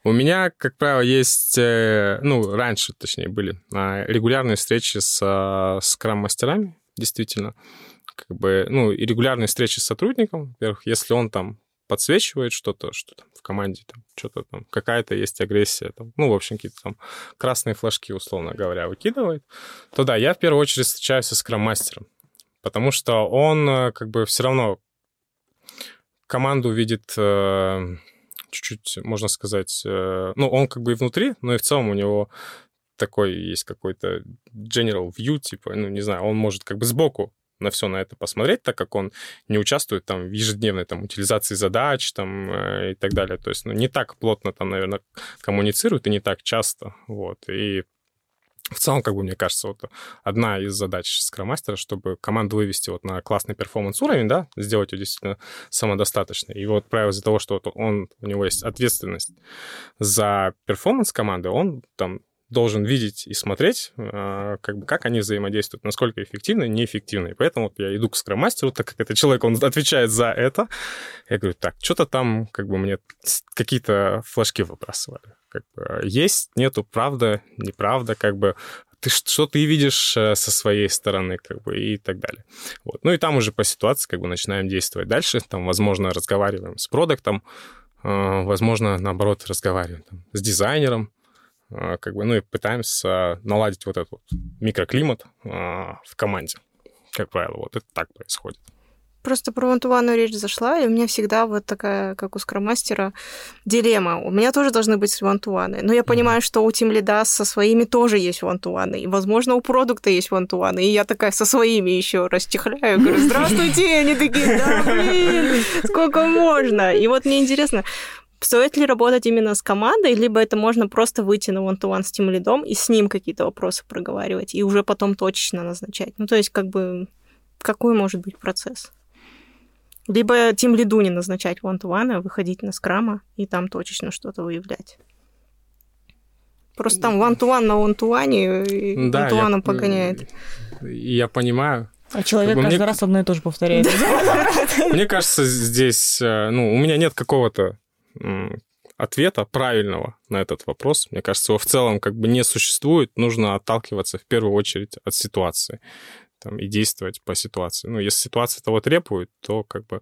у меня, как правило, есть, э, ну, раньше, точнее, были а, регулярные встречи с скрам-мастерами, действительно. Как бы, ну, и регулярные встречи с сотрудником, во-первых, если он там подсвечивает что-то, что там в команде там что-то там, какая-то есть агрессия, там, ну, в общем, какие-то там красные флажки, условно говоря, выкидывает, то да, я в первую очередь встречаюсь со скрам-мастером, потому что он э, как бы все равно команду видит э, чуть-чуть, можно сказать, э, ну, он как бы и внутри, но и в целом у него такой есть какой-то general view, типа, ну, не знаю, он может как бы сбоку на все на это посмотреть, так как он не участвует там в ежедневной там утилизации задач там э, и так далее. То есть ну, не так плотно там, наверное, коммуницирует и не так часто. Вот. И в целом, как бы, мне кажется, вот одна из задач скромастера, чтобы команду вывести вот на классный перформанс-уровень, да, сделать ее действительно самодостаточной. И вот правило из-за того, что вот он, у него есть ответственность за перформанс команды, он там должен видеть и смотреть, а, как, бы, как они взаимодействуют, насколько эффективны, неэффективны. И поэтому вот я иду к скромастеру, так как это человек, он отвечает за это. Я говорю, так, что-то там как бы мне какие-то флажки выбрасывали. Как бы, есть, нету, правда, неправда, как бы ты что ты видишь э, со своей стороны, как бы, и так далее. Вот. Ну и там уже по ситуации, как бы, начинаем действовать дальше. Там, возможно, разговариваем с продуктом, э, возможно, наоборот, разговариваем там, с дизайнером, а, как бы, ну и пытаемся наладить вот этот вот микроклимат а, в команде. Как правило, вот это так происходит. Просто про вантувану речь зашла, и у меня всегда вот такая, как у скромастера, дилемма. У меня тоже должны быть вантуаны. Но я понимаю, mm-hmm. что у Team Lead со своими тоже есть вантуаны. И, возможно, у продукта есть вантуаны. И я такая со своими еще расчехляю. Говорю, здравствуйте! Они такие, да, блин, сколько можно? И вот мне интересно, Стоит ли работать именно с командой, либо это можно просто выйти на one-to-one с тем лидом и с ним какие-то вопросы проговаривать, и уже потом точечно назначать? Ну, то есть, как бы, какой может быть процесс? Либо тем лиду не назначать one-to-one, а выходить на скрама и там точечно что-то выявлять. Просто там one-to-one на one-to-one и да, one-to-one я, погоняет. Я понимаю. А человек как бы каждый мне... раз одно и то же повторяет. Мне кажется, здесь, э, ну, у меня нет какого-то ответа правильного на этот вопрос. Мне кажется, его в целом как бы не существует. Нужно отталкиваться в первую очередь от ситуации там, и действовать по ситуации. Ну, если ситуация того требует, то как бы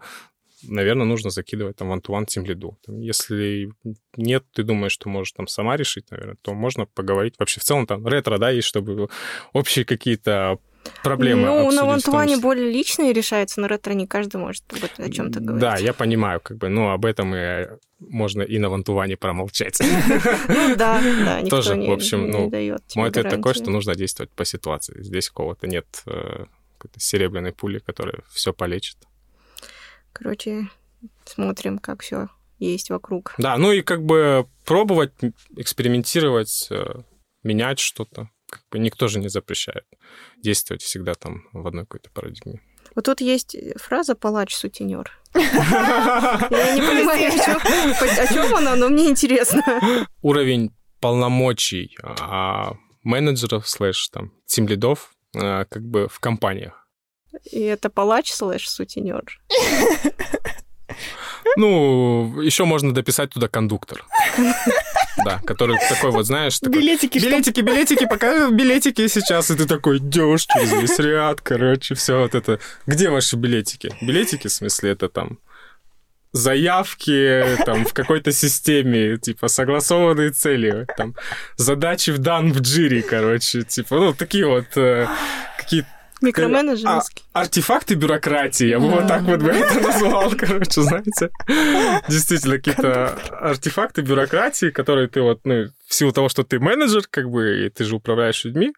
наверное, нужно закидывать там one-to-one тем лиду. Если нет, ты думаешь, что можешь там сама решить, наверное, то можно поговорить. Вообще в целом там ретро, да, есть, чтобы общие какие-то проблемы Ну, на вантуане более личные решаются, на ретро не каждый может о чем-то говорить. Да, я понимаю, как бы, но об этом и можно и на вантуване промолчать. Ну да, да, никто Тоже, в общем, ну, Мой ответ такой, что нужно действовать по ситуации. Здесь кого-то нет э, серебряной пули, которая все полечит. Короче, смотрим, как все есть вокруг. Да, ну и как бы пробовать, экспериментировать, э, менять что-то как бы никто же не запрещает действовать всегда там в одной какой-то парадигме. Вот тут есть фраза «палач-сутенер». Я не понимаю, о чем она, но мне интересно. Уровень полномочий а, менеджеров слэш там тимлидов а, как бы в компаниях. И это палач слэш сутенер. Ну, еще можно дописать туда кондуктор. Да, который такой вот, знаешь... Такой, билетики, билетики, билетики, пока билетики сейчас, и ты такой идешь через весь ряд, короче, все вот это. Где ваши билетики? Билетики, в смысле, это там заявки там в какой-то системе, типа согласованные цели, там задачи в дан в джире, короче, типа, ну, такие вот э, какие-то Микроменеджерский. А, артефакты бюрократии, я бы вот так вот бы это назвал, короче, знаете. Действительно, какие-то артефакты бюрократии, которые ты вот, ну, в силу того, что ты менеджер, как бы, и ты же управляешь людьми,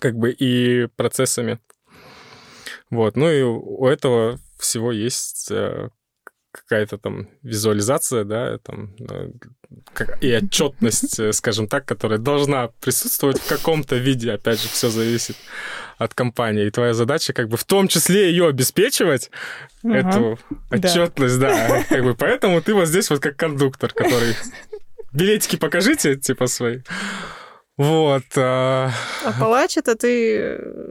как бы, и процессами. Вот, ну и у этого всего есть э, какая-то там визуализация, да, там, э, и отчетность, э, скажем так, которая должна присутствовать в каком-то виде. Опять же, все зависит от компании. И твоя задача как бы в том числе ее обеспечивать, ага. эту отчетность, да. да. Как бы поэтому ты вот здесь вот как кондуктор, который билетики покажите, типа, свои. Вот. А, А палач это ты э,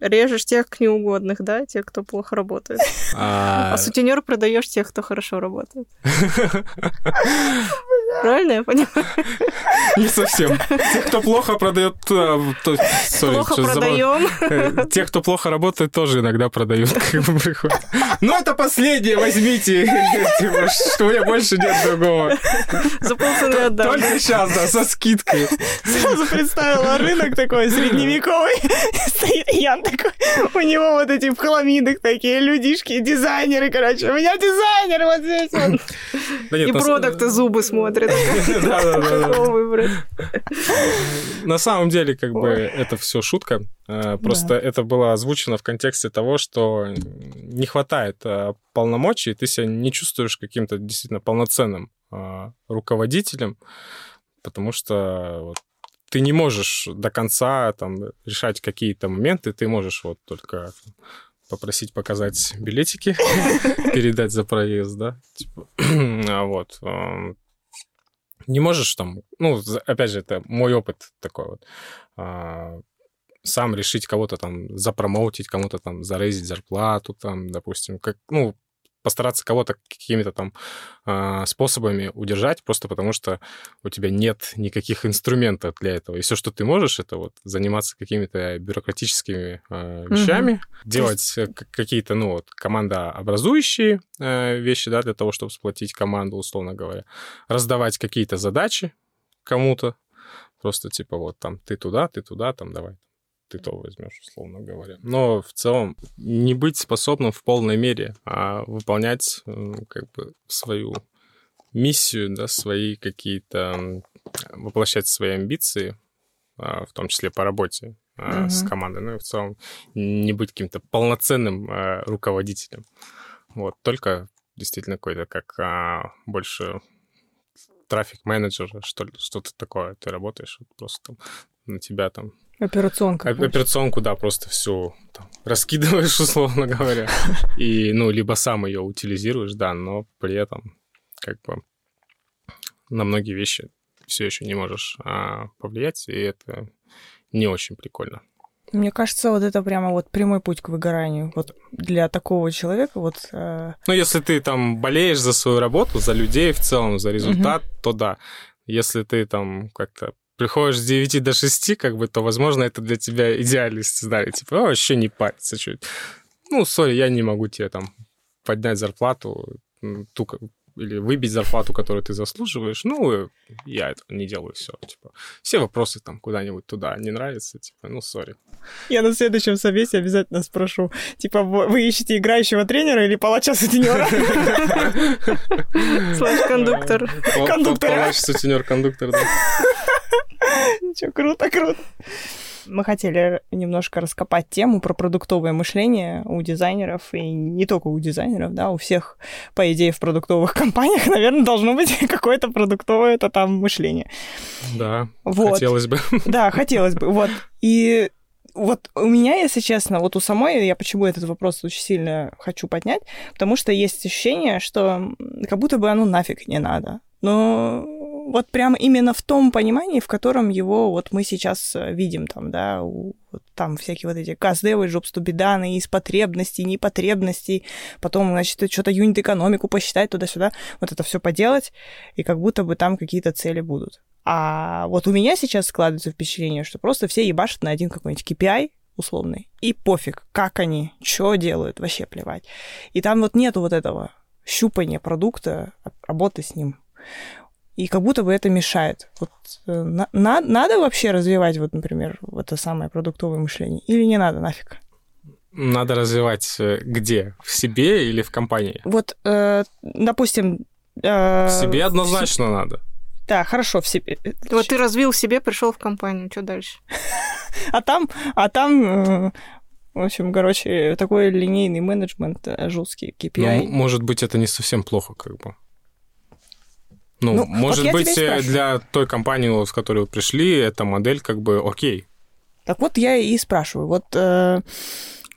режешь тех неугодных, да, тех, кто плохо работает. а, А сутенер продаешь тех, кто хорошо работает. Правильно я понимаю? Не совсем. Те, кто плохо продает... а, то- sorry, Плохо продаем. Э, Те, кто плохо работает, тоже иногда продают, как бы приходят. Ну, это последнее, возьмите. Типа, Что у меня больше нет другого. За полцены отдам. Только сейчас, да, со скидкой. Сразу представила рынок такой средневековый. Стоит Ян такой, у него вот эти в хламидах такие людишки, дизайнеры, короче. У меня дизайнер вот здесь вот. Да нет, И на продукты зубы смотрят. На самом деле, как бы, это все шутка. Э, Просто это было озвучено в контексте того, что не хватает э, полномочий, ты себя не чувствуешь каким-то действительно полноценным э, руководителем, потому что вот, ты не можешь до конца там решать какие-то моменты, ты можешь вот только попросить показать билетики, передать за проезд, да, типа, а вот. эм, Не можешь там, ну, опять же, это мой опыт такой вот, а, сам решить кого-то там запромоутить, кому-то там зарейзить зарплату, там, допустим, как, ну, постараться кого-то какими-то там а, способами удержать, просто потому что у тебя нет никаких инструментов для этого. И все, что ты можешь, это вот заниматься какими-то бюрократическими а, вещами, делать э, к- какие-то, ну, вот, командообразующие э, вещи, да, для того, чтобы сплотить команду, условно говоря, раздавать какие-то задачи кому-то, просто типа вот там ты туда, ты туда, там давай ты то возьмешь, условно говоря. Но в целом не быть способным в полной мере, а выполнять как бы свою миссию, да, свои какие-то, воплощать свои амбиции, а, в том числе по работе а, с командой, ну и в целом не быть каким-то полноценным а, руководителем. Вот, только действительно какой-то как больше трафик-менеджер, что-то такое. Ты работаешь, просто там на тебя там Операционка. Оп- Операционку, да, просто всю там, раскидываешь, условно говоря. И, ну, либо сам ее утилизируешь, да, но при этом как бы на многие вещи все еще не можешь а, повлиять, и это не очень прикольно. Мне кажется, вот это прямо вот прямой путь к выгоранию. Вот для такого человека вот... э, Ну, если ты там болеешь за свою работу, за людей в целом, за результат, то да. Если ты там как-то приходишь с 9 до 6, как бы, то, возможно, это для тебя идеальный сценарий. Типа, «А, вообще не париться чуть. Ну, сори, я не могу тебе там поднять зарплату, ту, или выбить зарплату, которую ты заслуживаешь. Ну, э, я этого не делаю, все. Типа, все вопросы там куда-нибудь туда не нравятся, типа, ну, сори. Я на следующем совете обязательно спрошу. Типа, вы ищете играющего тренера или палача сутенера? Слэш-кондуктор. Кондуктора. Палач, сутенер, кондуктор, да. Ничего, круто, круто. Мы хотели немножко раскопать тему про продуктовое мышление у дизайнеров, и не только у дизайнеров, да, у всех, по идее, в продуктовых компаниях, наверное, должно быть какое-то продуктовое это там мышление. Да, Вот. хотелось бы. Да, хотелось бы. Вот. И вот у меня, если честно, вот у самой, я почему этот вопрос очень сильно хочу поднять, потому что есть ощущение, что как будто бы оно нафиг не надо. Но вот прямо именно в том понимании, в котором его вот мы сейчас э, видим там, да, у- вот там всякие вот эти каздевы, жопстубиданы из потребностей, непотребностей, потом, значит, что-то юнит-экономику посчитать туда-сюда, вот это все поделать, и как будто бы там какие-то цели будут. А вот у меня сейчас складывается впечатление, что просто все ебашат на один какой-нибудь KPI условный, и пофиг, как они, что делают, вообще плевать. И там вот нету вот этого щупания продукта, работы с ним. И как будто бы это мешает. Вот, э, на- на- надо вообще развивать, вот, например, вот это самое продуктовое мышление? Или не надо нафиг? Надо развивать э, где? В себе или в компании? Вот, э, допустим... э, В себе однозначно надо. Да, хорошо, в себе. Вот ты развил в себе, пришел в компанию. Что дальше? А там, а там, э, в общем, короче, такой линейный менеджмент, жесткий Ну, KPI. может быть, это не совсем плохо, как бы. Ну, Ну, вот может я быть, э, для той компании, с которой вы пришли, эта модель как бы окей. Так вот я и спрашиваю, вот э,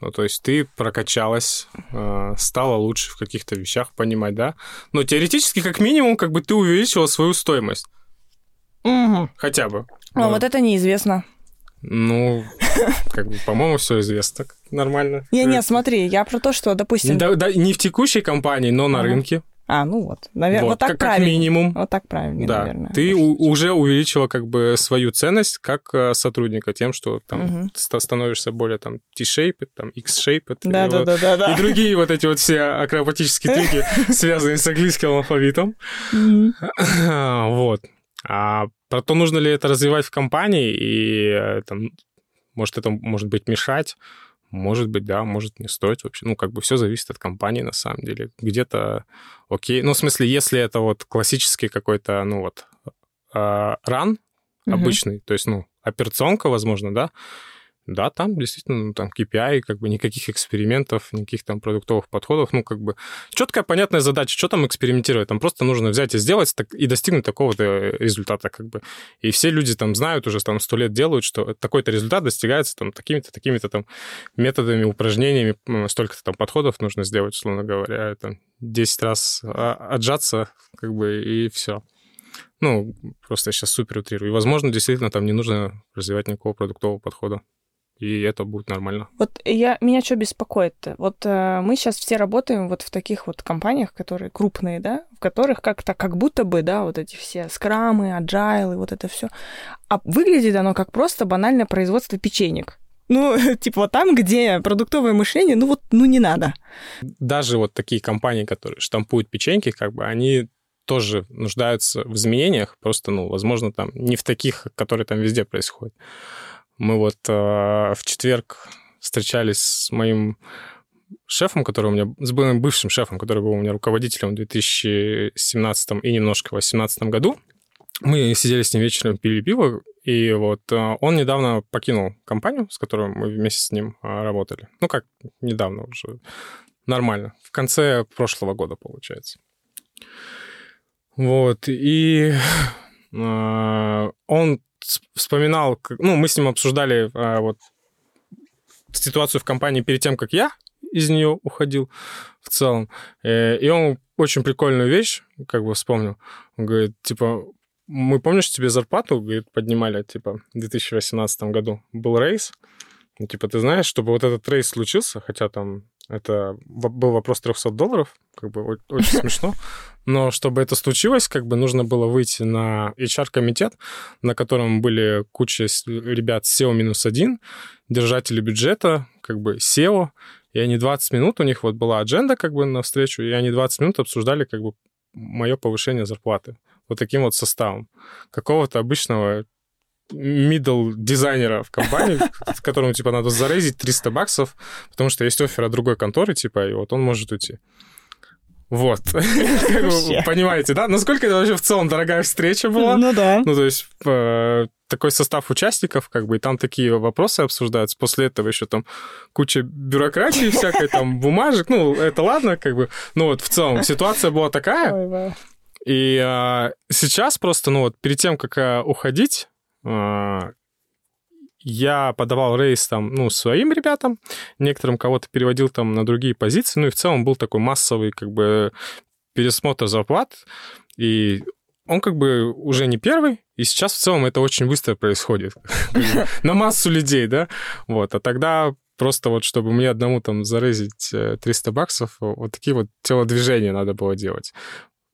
Ну, то есть ты прокачалась, э, стала лучше в каких-то вещах понимать, да? Но теоретически, как минимум, как бы ты увеличила свою стоимость. Мгм. Хотя бы. А Ну, вот это неизвестно. Ну, как бы, по-моему, все известно. Нормально. Не-не, смотри, я про то, что, допустим... Да, да, не в текущей компании, но на Ага. рынке. А, ну вот, наверное, вот, так как, как правильно. минимум. Вот так правильно, Да, наверное. ты у- уже увеличила как бы свою ценность как э, сотрудника тем, что там ста- становишься более там T-shaped, там X-shaped. Да, да, вот- да, да, да. И другие вот эти вот все акробатические трюки, связанные с английским алфавитом. Вот. А про то, нужно ли это развивать в компании, и э, там, может, это может быть мешать, может быть, да, может не стоит вообще. Ну, как бы все зависит от компании, на самом деле. Где-то окей. Ну, в смысле, если это вот классический какой-то, ну, вот, а, ран Мгм. обычный, то есть, ну, операционка, возможно, да, да, там действительно, ну, там KPI, как бы никаких экспериментов, никаких там продуктовых подходов, ну, как бы четкая, понятная задача, что там экспериментировать, там просто нужно взять и сделать так, и достигнуть такого-то результата, как бы. И все люди там знают, уже там сто лет делают, что такой-то результат достигается там такими-то, такими-то там методами, упражнениями, столько-то там подходов нужно сделать, условно говоря, там 10 раз а, отжаться, как бы, и все. Ну, просто я сейчас супер утрирую. И, возможно, действительно там не нужно развивать никакого продуктового подхода. И это будет нормально. Вот я, меня что беспокоит-то? Вот э, мы сейчас все работаем вот в таких вот компаниях, которые крупные, да, в которых как-то как будто бы, да, вот эти все скрамы, аджайлы, вот это все. А выглядит оно как просто банальное производство печенек. Ну, типа вот там, где продуктовое мышление, ну вот, ну не надо. Даже вот такие компании, которые штампуют печеньки, как бы они тоже нуждаются в изменениях, просто, ну, возможно, там не в таких, которые там везде происходят. Мы вот э, в четверг встречались с моим шефом, который у меня, с моим бывшим шефом, который был у меня руководителем в 2017 и немножко в 2018 году. Мы сидели с ним вечером, пили пиво, и вот э, он недавно покинул компанию, с которой мы вместе с ним э, работали. Ну, как недавно уже, нормально. В конце прошлого года, получается. Вот, и он вспоминал, ну, мы с ним обсуждали э, вот ситуацию в компании перед тем, как я из нее уходил в целом. Э, И он очень прикольную вещь, как бы вспомнил. Он говорит, типа, мы, помнишь, тебе зарплату, говорит, поднимали, типа, в 2018 году был рейс. Ну, типа, ты знаешь, чтобы вот этот рейс случился, хотя там это был вопрос 300 долларов, как бы очень смешно, но чтобы это случилось, как бы нужно было выйти на HR-комитет, на котором были куча ребят SEO-1, держатели бюджета, как бы SEO, и они 20 минут, у них вот была адженда как бы на встречу, и они 20 минут обсуждали как бы мое повышение зарплаты. Вот таким вот составом. Какого-то обычного middle дизайнера в компании, с которому, типа, надо зарейзить 300 баксов, потому что есть офер от другой конторы, типа, и вот он может уйти. Вот. Понимаете, да? Насколько это вообще в целом дорогая встреча была? Ну да. Ну, то есть э, такой состав участников, как бы, и там такие вопросы обсуждаются. После этого еще там куча бюрократии всякой, там бумажек. Ну, это ладно, как бы. Ну, вот в целом ситуация была такая. И э, сейчас просто, ну, вот перед тем, как э, уходить, я подавал рейс там, ну, своим ребятам, некоторым кого-то переводил там на другие позиции, ну, и в целом был такой массовый, как бы, пересмотр зарплат, и он как бы уже не первый, и сейчас в целом это очень быстро происходит на массу людей, да, вот, а тогда просто вот, чтобы мне одному там зарезить э, 300 баксов, вот такие вот телодвижения надо было делать.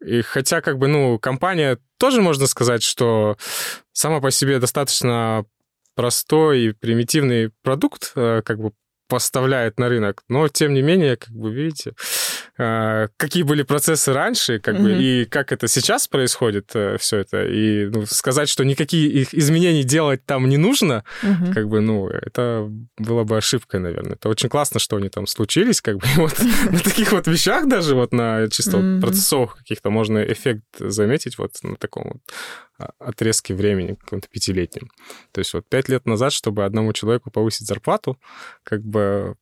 И хотя, как бы, ну, компания тоже можно сказать, что сама по себе достаточно простой и примитивный продукт, э, как бы поставляет на рынок, но тем не менее, как бы видите, э, какие были процессы раньше, как бы и как это сейчас происходит все это, и ну, сказать, что никакие их изменений делать там не нужно, как бы, ну, это было бы ошибкой, наверное. Это очень классно, что они там случились, как бы, вот на таких вот вещах даже, вот на чисто процессовых каких-то можно эффект заметить вот на таком вот а, отрезке времени, каком-то пятилетнем. То есть вот пять лет назад, чтобы одному человеку повысить зарплату, как бы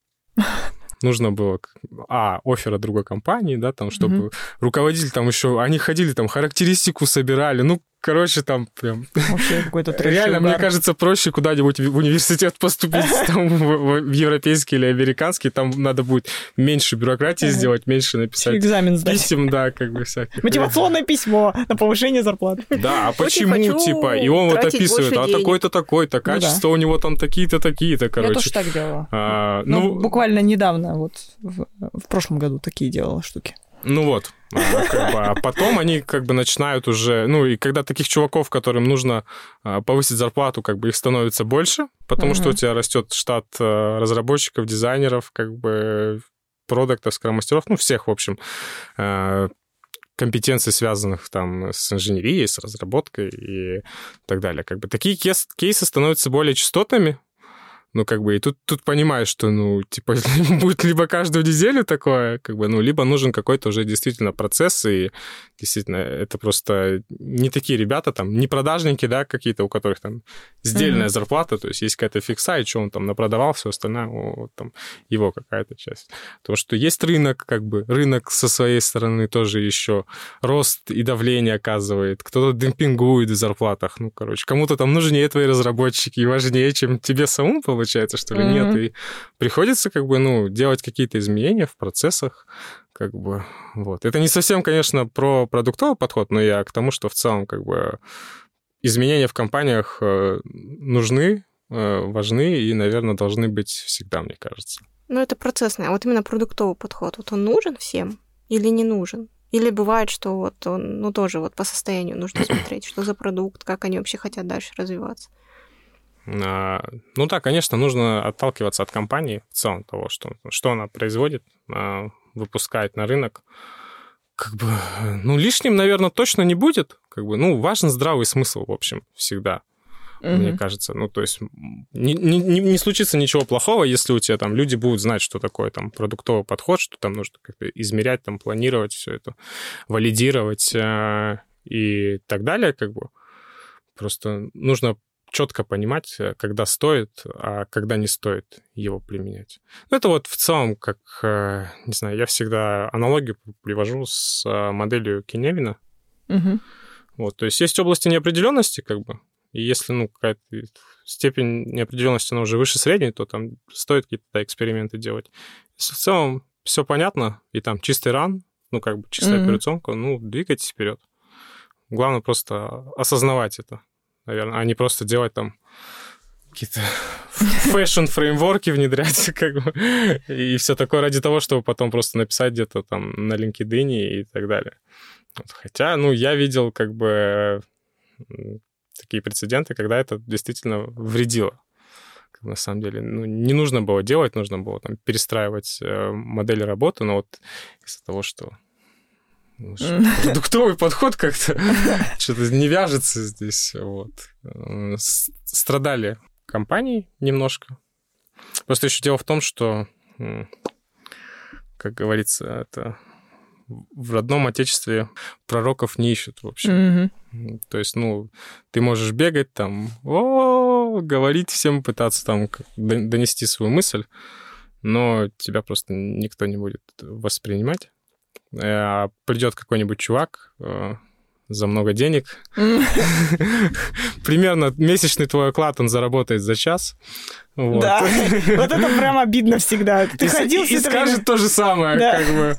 нужно было, а, оффер от другой компании, да, там, чтобы Мгм. руководитель там еще, они ходили там, характеристику собирали, ну, короче, там прям... Вообще какой-то трэш Реально, мне кажется, проще куда-нибудь в университет поступить, там, в, в европейский или американский, там надо будет меньше бюрократии Ага. сделать, меньше написать Экзамен сдать. писем, да, как бы всяких. Мотивационное письмо на повышение зарплаты. Да, а почему, хочу типа, и он вот описывает, а такой-то такой-то, да. качество у него там такие-то, такие-то, Я короче. тоже так делала. А, Ну, ну, буквально недавно, вот в, в прошлом году такие делала штуки. Ну вот. А, как бы, а потом они как бы начинают уже... Ну, и когда таких чуваков, которым нужно а, повысить зарплату, как бы их становится больше, потому что Мгм. у тебя растет штат а, разработчиков, дизайнеров, как бы продуктов, скромастеров, ну, всех, в общем, компетенций, связанных там с инженерией, с разработкой и так далее. Как бы такие кейс- кейсы становятся более частотными, ну, как бы, и тут, тут понимаешь, что, ну, типа, будет либо каждую неделю такое, как бы, ну, либо нужен какой-то уже действительно процесс, и действительно, это просто не такие ребята, там, не продажники, да, какие-то, у которых там сдельная Мгм. зарплата, то есть есть какая-то фикса, и что он там напродавал, все остальное, вот, там, его какая-то часть. Потому что есть рынок, как бы, рынок со своей стороны тоже еще рост и давление оказывает, кто-то демпингует в зарплатах, ну, короче, кому-то там нужнее твои разработчики и важнее, чем тебе самому, получается, что ли, нет, и приходится, как бы, ну, делать какие-то изменения в процессах, как бы, вот. Это не совсем, конечно, про продуктовый подход, но я к тому, что в целом, как бы, изменения в компаниях э, нужны, э, важны и, наверное, должны быть всегда, мне кажется. Ну, это процессный. А вот именно продуктовый подход, вот он нужен всем или не нужен? Или бывает, что вот он, ну, тоже вот по состоянию нужно смотреть, что за продукт, как они вообще хотят дальше развиваться. А, Ну да, конечно, нужно отталкиваться от компании в целом того, что, что она производит, а, выпускает на рынок. Как бы, ну, лишним, наверное, точно не будет. Как бы, ну, важен здравый смысл, в общем, всегда, мне Мгм. кажется. Ну, то есть не, не, не- случится ничего плохого, если у тебя там люди будут знать, что такое там продуктовый подход, что там нужно как-то измерять, там, планировать все это, валидировать а, и так далее, как бы. Просто нужно четко понимать, э, когда стоит, а когда не стоит его применять. Ну, это вот в целом, как, э, не знаю, я всегда аналогию привожу с э, моделью Киневина. Мгм. Вот, то есть есть области неопределенности, как бы, и если, ну, какая-то степень неопределенности, она уже выше средней, то там стоит какие-то да, эксперименты делать. Если в целом все понятно, и там чистый run, ну, как бы чистая Мгм. операционка, ну, двигайтесь вперед. Главное просто осознавать это, наверное, а не просто делать там какие-то fashion-фреймворки внедрять, как бы, и все такое ради того, чтобы потом просто написать где-то там на LinkedIn и так далее. Хотя, ну, я видел как бы такие прецеденты, когда это действительно вредило. На самом деле, ну, не нужно было делать, нужно было там перестраивать э, модель работы, но вот из-за того, что. Продуктовый подход как-то что-то не вяжется здесь, вот. Страдали компании немножко. Просто еще дело в том, что, как говорится, это в родном отечестве пророков не ищут, в общем. М, То есть, ну, ты можешь бегать там, о, говорить всем, пытаться там донести свою мысль, но тебя просто никто не будет воспринимать. А придет какой-нибудь чувак э, за много денег, примерно месячный твой оклад он заработает за час. Вот. Да, вот это прям обидно всегда. Ты и, ходил и скажет то же самое, Да. как бы.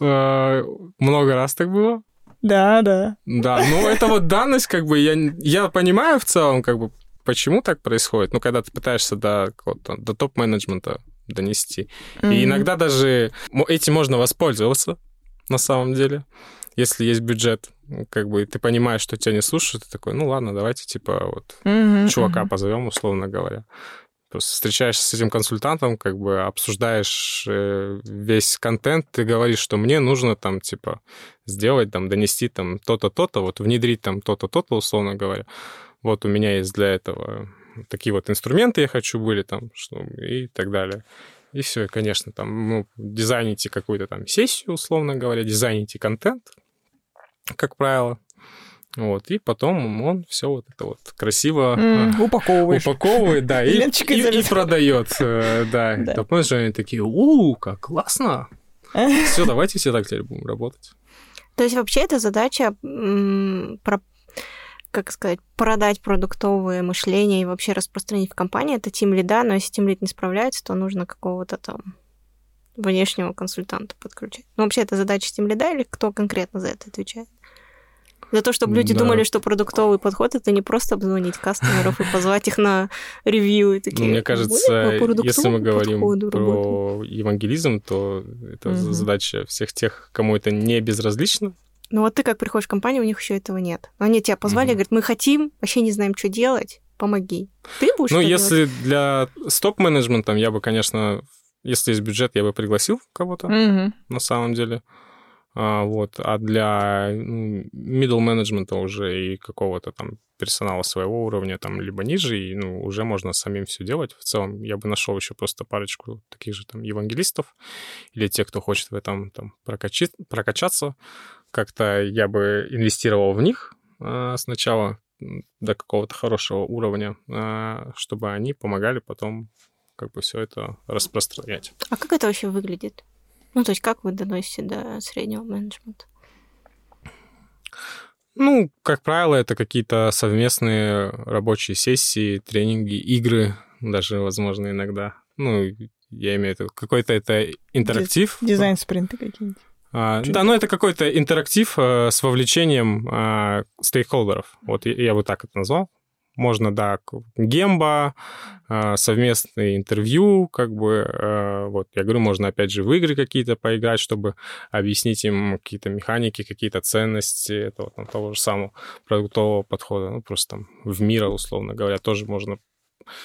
Э, Много раз так было. Да, да. Да, ну это вот данность, как бы, я, я понимаю в целом, как бы, почему так происходит, ну, когда ты пытаешься до, до топ-менеджмента донести. Мгм. И иногда даже этим можно воспользоваться, на самом деле, если есть бюджет, как бы, ты понимаешь, что тебя не слушают, ты такой, ну, ладно, давайте, типа, вот, Мгм, чувака мгм. позовем, условно говоря. Просто встречаешься с этим консультантом, как бы обсуждаешь э, весь контент, ты говоришь, что мне нужно там, типа, сделать, там, донести там то-то, то-то, вот внедрить там то-то, то-то, условно говоря. Вот у меня есть для этого такие вот инструменты я хочу были там, что, и так далее. И все, и, конечно, там, ну, дизайните какую-то там сессию, условно говоря, дизайните контент, как правило. Вот, и потом он все вот это вот красиво М, а, Упаковываешь. упаковывает, да, и, и, и продает, э, да. Да. Топ-менеджеры они такие, у, как классно. Все, давайте все так теперь будем работать. То есть вообще эта задача м, про- как сказать, продать продуктовое мышление и вообще распространить в компании, это тим лида, но если тим лид не справляется, то нужно какого-то там внешнего консультанта подключать. Ну, вообще, это задача тим лида или кто конкретно за это отвечает? За то, чтобы люди да. думали, что продуктовый подход это не просто обзвонить кастомеров и позвать их на ревью и такие. Ну, мне кажется, если мы говорим про евангелизм, то это угу. задача всех тех, кому это не безразлично. Ну вот ты как приходишь в компанию, у них еще этого нет. Они тебя позвали, угу. говорят, мы хотим, вообще не знаем, что делать, помоги. Ты будешь Ну, если делать? для стоп-менеджмента я бы, конечно, если есть бюджет, я бы пригласил кого-то угу. на самом деле. А, вот. А для ну, middle менеджмента уже и какого-то там персонала своего уровня, там, либо ниже, и, ну, уже можно самим все делать. В целом, я бы нашел еще просто парочку таких же там евангелистов или тех, кто хочет в этом там прокачи, прокачаться. Как-то я бы инвестировал в них а, сначала до какого-то хорошего уровня, а, чтобы они помогали потом как бы все это распространять. А как это вообще выглядит? Ну, то есть как вы доносите до среднего менеджмента? Ну, как правило, это какие-то совместные рабочие сессии, тренинги, игры, даже, возможно, иногда. Ну, я имею в виду, какой-то это интерактив. Дизайн-спринты какие-нибудь. А, да, ну это какой-то интерактив а, с вовлечением а, стейкхолдеров. Вот я, я бы так это назвал. Можно, да, гемба, а, совместные интервью, как бы, вот, я говорю, можно, опять же, в игры какие-то поиграть, чтобы объяснить им какие-то механики, какие-то ценности этого, там, того же самого продуктового подхода, ну, просто там в мира, условно говоря, тоже можно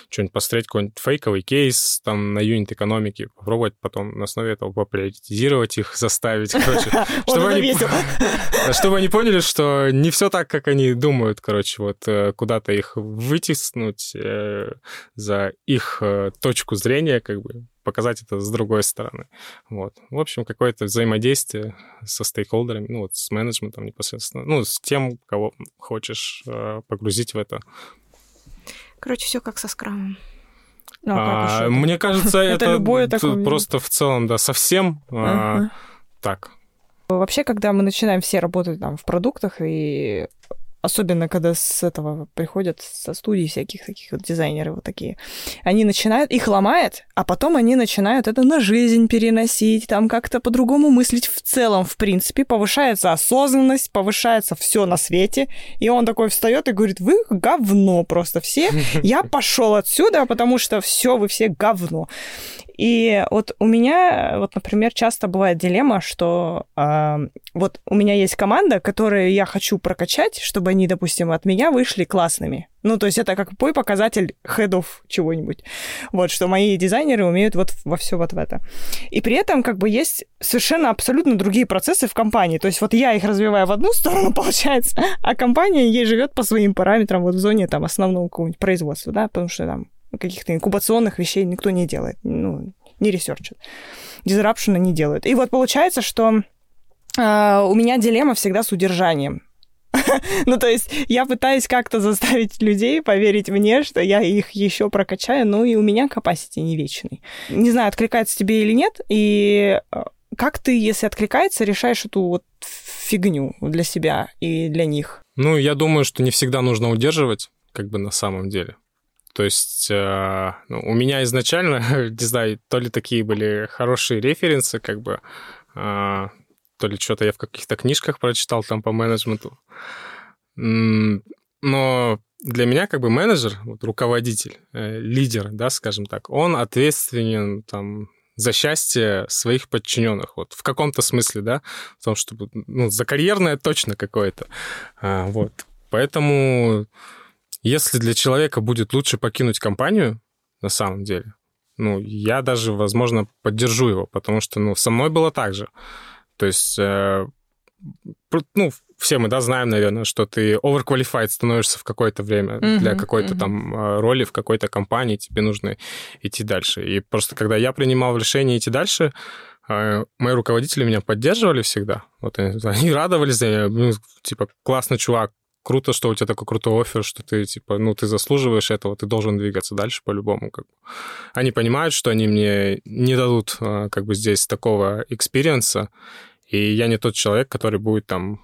что-нибудь посмотреть, какой-нибудь фейковый кейс там на юнит экономики, попробовать потом на основе этого поприоритизировать их, заставить, короче. Чтобы они, чтобы они поняли, что не все так, как они думают, короче, вот э, куда-то их вытеснуть э, за их э, точку зрения, как бы показать это с другой стороны. Вот. В общем, какое-то взаимодействие со стейкхолдерами, ну, вот с менеджментом непосредственно, ну, с тем, кого хочешь погрузить в это Короче, все как со скрамом. Ну, а, а мне кажется, это, это любое такое... просто в целом, да, совсем а, так. Вообще, когда мы начинаем все работать там в продуктах и особенно когда с этого приходят со студий всяких таких вот дизайнеры вот такие, они начинают, их ломает, а потом они начинают это на жизнь переносить, там как-то по-другому мыслить в целом, в принципе, повышается осознанность, повышается все на свете, и он такой встает и говорит, вы говно просто все, я пошел отсюда, потому что все, вы все говно. И вот у меня, вот, например, часто бывает дилемма, что э, вот у меня есть команда, которую я хочу прокачать, чтобы они, допустим, от меня вышли классными. Ну, то есть это как мой показатель хедов чего-нибудь. Вот, что мои дизайнеры умеют вот во все вот в это. И при этом как бы есть совершенно абсолютно другие процессы в компании. То есть вот я их развиваю в одну сторону, получается, а компания ей живет по своим параметрам вот в зоне там основного какого-нибудь производства, да, потому что там каких-то инкубационных вещей никто не делает, ну, не ресерчит. Дизрапшена не делают. И вот получается, что э, у меня дилемма всегда с удержанием. ну, то есть я пытаюсь как-то заставить людей поверить мне, что я их еще прокачаю, ну и у меня capacity не вечный. Не знаю, откликается тебе или нет, и а, как ты, если откликается, решаешь эту вот фигню для себя и для них? Ну, я думаю, что не всегда нужно удерживать, как бы на самом деле. То есть э, ну, у меня изначально, не знаю, то ли такие были хорошие референсы, как бы, э, то ли что-то я в каких-то книжках прочитал там по менеджменту. Но для меня как бы менеджер, вот, руководитель, э, лидер, да, скажем так, он ответственен там за счастье своих подчиненных, вот в каком-то смысле, да, в том, чтобы, ну, за карьерное точно какое-то, а, вот. Поэтому если для человека будет лучше покинуть компанию, на самом деле, ну, я даже, возможно, поддержу его, потому что, ну, со мной было так же. То есть, э, ну, все мы, да, знаем, наверное, что ты overqualified становишься в какое-то время uh-huh, для какой-то uh-huh. там э, роли в какой-то компании, тебе нужно идти дальше. И просто когда я принимал решение идти дальше, э, мои руководители меня поддерживали всегда. Вот они, они радовались за меня, ну, типа, классный чувак, круто, что у тебя такой крутой offer, что ты, типа, ну, ты заслуживаешь этого, ты должен двигаться дальше по-любому. Как бы. Они понимают, что они мне не дадут, а, как бы, здесь такого экспириенса, и я не тот человек, который будет там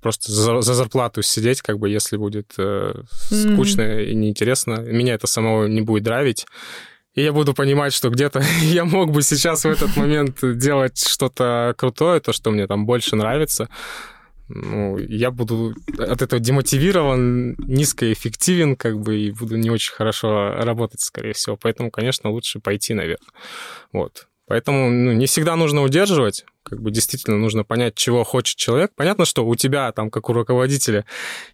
просто за, за зарплату сидеть, как бы, если будет э, скучно mm-hmm. и неинтересно. Меня это самого не будет драйвить. И я буду понимать, что где-то я мог бы сейчас в этот момент делать что-то крутое, то, что мне там больше нравится. Ну, я буду от этого демотивирован, низкоэффективен, как бы, и буду не очень хорошо работать, скорее всего. Поэтому, конечно, лучше пойти наверх. Вот. Поэтому ну, не всегда нужно удерживать, как бы действительно нужно понять, чего хочет человек. Понятно, что у тебя, там, как у руководителя,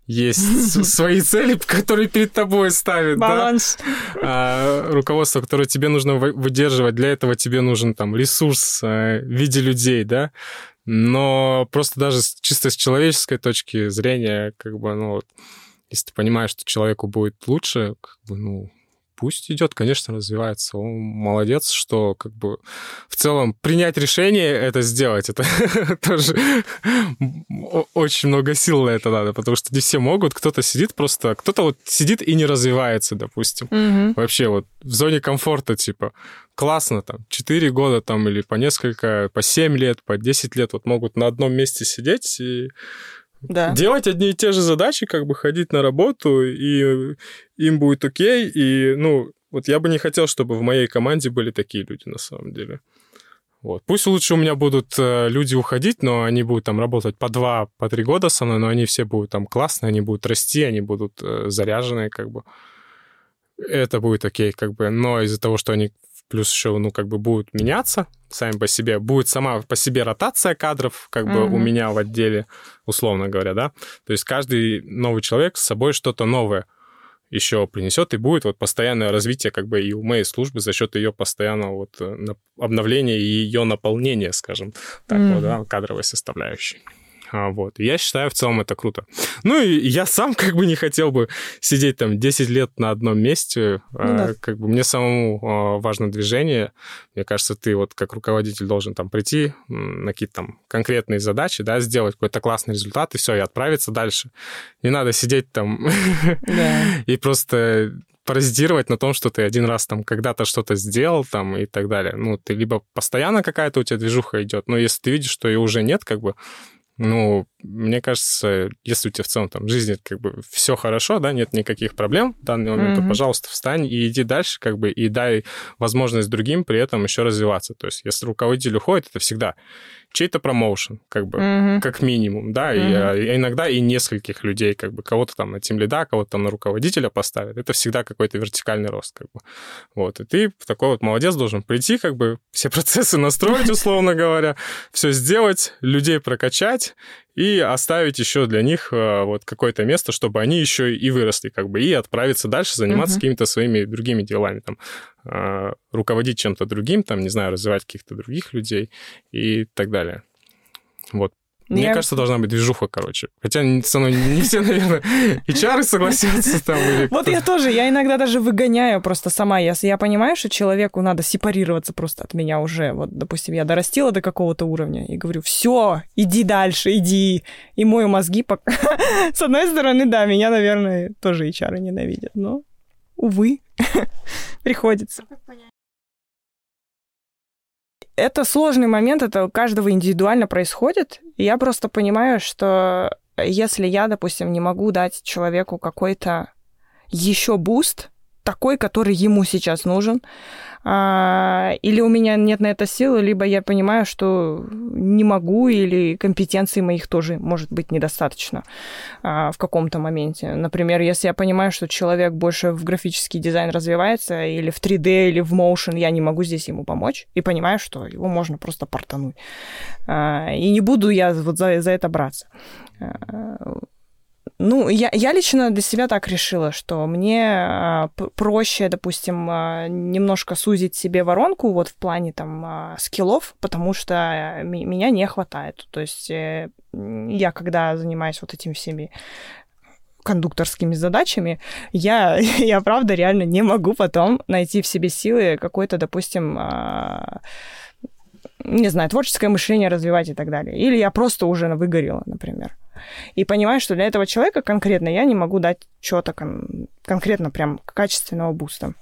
есть свои цели, которые перед тобой ставит. Баланс. Да? А, руководство, которое тебе нужно выдерживать, для этого тебе нужен там ресурс э, в виде людей, да. Но просто даже чисто с человеческой точки зрения, как бы, ну, если ты понимаешь, что человеку будет лучше, как бы, ну, пусть идет, конечно, развивается. Он молодец, что как бы в целом принять решение это сделать, это тоже очень много сил на это надо, потому что не все могут, кто-то сидит просто, кто-то вот сидит и не развивается, допустим. Вообще вот в зоне комфорта, типа, классно там, 4 года там или по несколько, по 7 лет, по 10 лет вот могут на одном месте сидеть и да. делать одни и те же задачи, как бы ходить на работу, и им будет окей. И, ну, вот я бы не хотел, чтобы в моей команде были такие люди на самом деле. Вот. Пусть лучше у меня будут э, люди уходить, но они будут там работать по два, по три года со мной, но они все будут там классные, они будут расти, они будут э, заряженные, как бы. Это будет окей, как бы. Но из-за того, что они плюс еще, ну, как бы будут меняться сами по себе, будет сама по себе ротация кадров, как бы mm-hmm. у меня в отделе, условно говоря, да. То есть каждый новый человек с собой что-то новое еще принесет, и будет вот постоянное развитие как бы и у моей службы за счет ее постоянного вот э, обновления и ее наполнения, скажем так, mm-hmm. вот, да, кадровой составляющей. А, вот. я считаю, в целом это круто. Ну и я сам как бы не хотел бы сидеть там 10 лет на одном месте. Ну, а, да. Как бы мне самому а, важно движение. Мне кажется, ты вот как руководитель должен там прийти на какие-то там конкретные задачи, да, сделать какой-то классный результат, и все, и отправиться дальше. Не надо сидеть там и просто паразитировать на том, что ты один раз там когда-то что-то сделал там и так далее. Ну, ты либо постоянно какая-то у тебя движуха идет, но если ты видишь, что ее уже нет, как бы, ну, мне кажется, если у тебя в целом там в жизни как бы все хорошо, да, нет никаких проблем в данный момент, mm-hmm. то, пожалуйста, встань и иди дальше, как бы, и дай возможность другим при этом еще развиваться. То есть, если руководитель уходит, это всегда чей-то промоушен, как бы, mm-hmm. как минимум, да, mm-hmm. и, а, иногда и нескольких людей, как бы, кого-то там на тем лида, кого-то там на руководителя поставят, это всегда какой-то вертикальный рост, как бы, вот, и ты такой вот молодец должен прийти, как бы, все процессы настроить, условно говоря, все сделать, людей прокачать, и оставить еще для них э, вот какое-то место, чтобы они еще и выросли, как бы, и отправиться дальше заниматься uh-huh. какими-то своими другими делами, там, э, руководить чем-то другим, там, не знаю, развивать каких-то других людей и так далее. Вот. Мне я... кажется, должна быть движуха, короче. Хотя со мной не все, наверное, HR согласятся там. Или вот я тоже, я иногда даже выгоняю просто сама. Если я понимаю, что человеку надо сепарироваться просто от меня уже. Вот, допустим, я дорастила до какого-то уровня и говорю, все, иди дальше, иди. Ебу мозги пока... С одной стороны, да, меня, наверное, тоже HR ненавидят, но, увы, приходится это сложный момент, это у каждого индивидуально происходит. Я просто понимаю, что если я, допустим, не могу дать человеку какой-то еще буст, такой, который ему сейчас нужен. А, или у меня нет на это силы, либо я понимаю, что не могу, или компетенции моих тоже может быть недостаточно а, в каком-то моменте. Например, если я понимаю, что человек больше в графический дизайн развивается, или в 3D, или в motion, я не могу здесь ему помочь, и понимаю, что его можно просто портануть. А, и не буду я вот за, за это браться. Ну, я, я лично для себя так решила, что мне а, проще, допустим, а, немножко сузить себе воронку вот в плане там а, скиллов, потому что меня не хватает. То есть э, я, когда занимаюсь вот этими всеми кондукторскими задачами, я, я правда реально не могу потом найти в себе силы какой-то, допустим, не знаю, творческое мышление развивать и так далее. Или я просто уже выгорела, например. И понимаю, что для этого человека конкретно я не могу дать чего-то кон- конкретно прям качественного буста.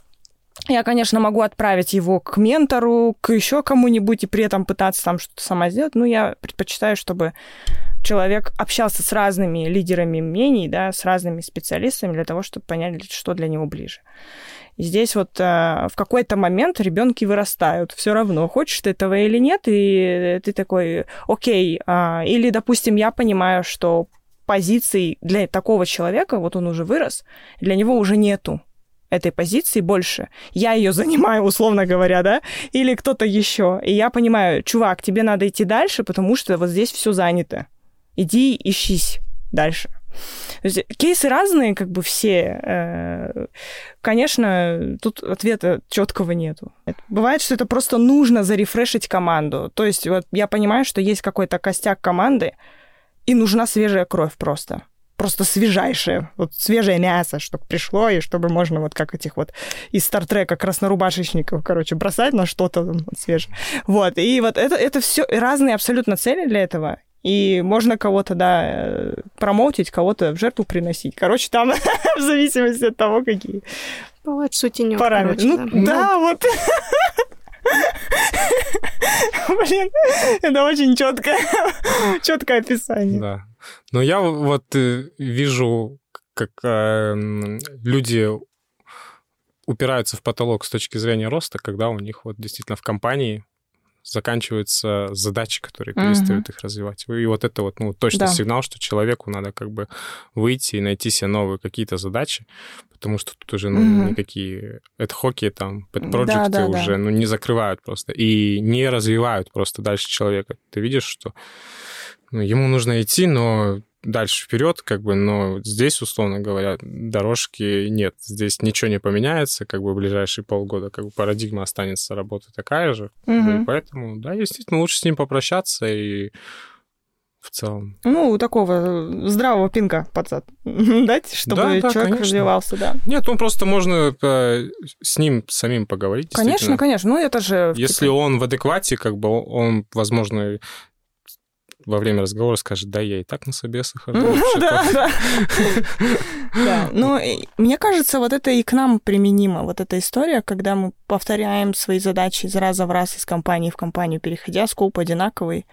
Я, конечно, могу отправить его к ментору, к еще кому-нибудь и при этом пытаться там что-то сама сделать, но я предпочитаю, чтобы человек общался с разными лидерами мнений, да, с разными специалистами для того, чтобы понять, что для него ближе. И здесь вот э, в какой-то момент ребенки вырастают, все равно, хочешь ты этого или нет, и ты такой, окей, э, или, допустим, я понимаю, что позиций для такого человека, вот он уже вырос, для него уже нету этой позиции больше. Я ее занимаю, условно говоря, да, или кто-то еще. И я понимаю, чувак, тебе надо идти дальше, потому что вот здесь все занято. Иди ищись дальше. То есть кейсы разные, как бы все. Э, конечно, тут ответа четкого нету. Бывает, что это просто нужно зарефрешить команду. То есть вот я понимаю, что есть какой-то костяк команды, и нужна свежая кровь просто просто свежайшее, вот свежее мясо, чтобы пришло, и чтобы можно вот как этих вот из Стартрека краснорубашечников, короче, бросать на что-то свежее. Вот, и вот это, это все разные абсолютно цели для этого. И можно кого-то, да, э, промоутить, кого-то в жертву приносить. Короче, там в зависимости от того, какие Бывает сутенёк, параметры. короче, ну, да. да, вот. Блин, это очень четкое, четкое описание. Да. Но я вот э, вижу, как э, люди упираются в потолок с точки зрения роста, когда у них вот действительно в компании заканчиваются задачи, которые перестают их развивать. И вот это вот, ну, точно Да. сигнал, что человеку надо как бы выйти и найти себе новые какие-то задачи, потому что тут уже, ну, никакие ad там, Да, подпроекты да, да. уже, ну, не закрывают просто и не развивают просто дальше человека. Ты видишь, что ну, ему нужно идти, но дальше вперед, как бы, но здесь, условно говоря, дорожки нет. Здесь ничего не поменяется, как бы в ближайшие полгода, как бы парадигма останется работа такая же. бы, и поэтому, да, действительно, лучше с ним попрощаться и в целом. Ну, такого здравого пинка под зад дать, чтобы Да, да, человек конечно. развивался, да. Нет, ну просто можно э, с ним самим поговорить. Конечно, конечно. Ну, это же... Если он в адеквате, как бы он, возможно, во время разговора скажет, да, я и так на собесах хожу. Ну, да, такое». да. Да, ну, мне кажется, вот это и к нам применимо, вот эта история, когда мы повторяем свои задачи из раза в раз, из компании в компанию переходя, скоп одинаковый,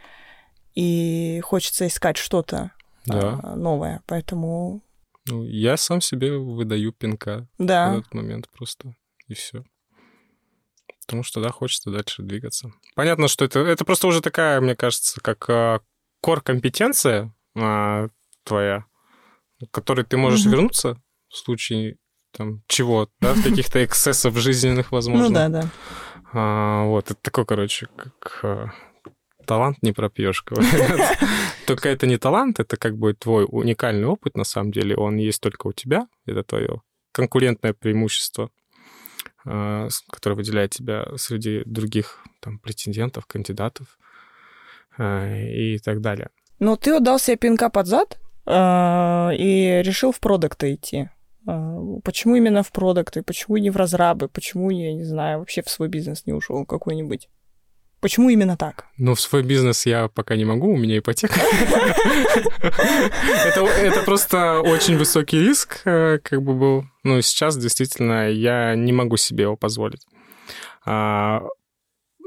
и хочется искать что-то а, новое, поэтому, Ну, я сам себе выдаю пинка в да, этот момент просто, и все. Потому что, да, хочется дальше двигаться. Понятно, что это, это просто уже такая, мне кажется, как а, кор-компетенция а, твоя, к которой ты можешь Мгм. вернуться в случае там чего, да, каких-то эксцессов жизненных, возможно. ну да, да. А, вот, это такой, короче, как а, талант не пропьешь, говорят. Только это не талант, это как бы твой уникальный опыт, на самом деле, он есть только у тебя, это твое конкурентное преимущество, а, которое выделяет тебя среди других там, претендентов, кандидатов и так далее. Но ты отдал себе пинка под зад а, и решил в продукты идти. А, Почему именно в продукты? Почему не в разрабы? Почему, я не знаю, вообще в свой бизнес не ушел какой-нибудь? Почему именно так? Ну, в свой бизнес я пока не могу, у меня ипотека. Это, просто очень высокий риск, э, как бы был. Ну, сейчас действительно я не могу себе его позволить.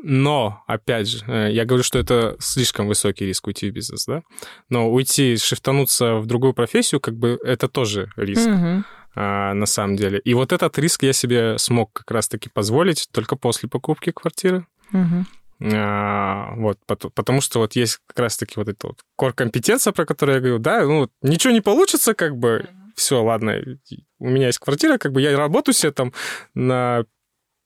Но, опять же, э, я говорю, что это слишком высокий риск уйти в бизнес, да? Но уйти, шифтануться в другую профессию, как бы это тоже риск Мгм. а, на самом деле. И вот этот риск я себе смог как раз-таки позволить только после покупки квартиры. Мгм. А, вот, пот- потому что вот есть как раз-таки вот эта вот кор-компетенция, про которую я говорю, да, ну, ничего не получится, как бы, все, ладно, у меня есть квартира, как бы я работаю себе там на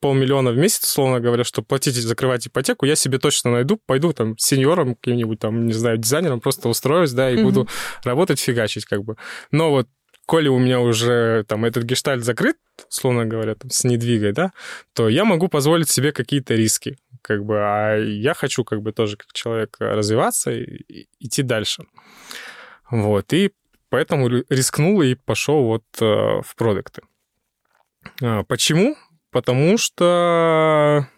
полмиллиона в месяц, условно говоря, чтобы платить и закрывать ипотеку, я себе точно найду, пойду там сеньором каким-нибудь там, не знаю, дизайнером, просто устроюсь, да, и Мгм. буду работать, фигачить, как бы. Но вот коли у меня уже там этот гештальт закрыт, условно говоря, там, с недвигой, да, то я могу позволить себе какие-то риски, как бы, а я хочу как бы тоже как человек развиваться и, идти дальше. Вот, и поэтому ри- рискнул и пошел вот э, в продукты. А, Почему? Потому что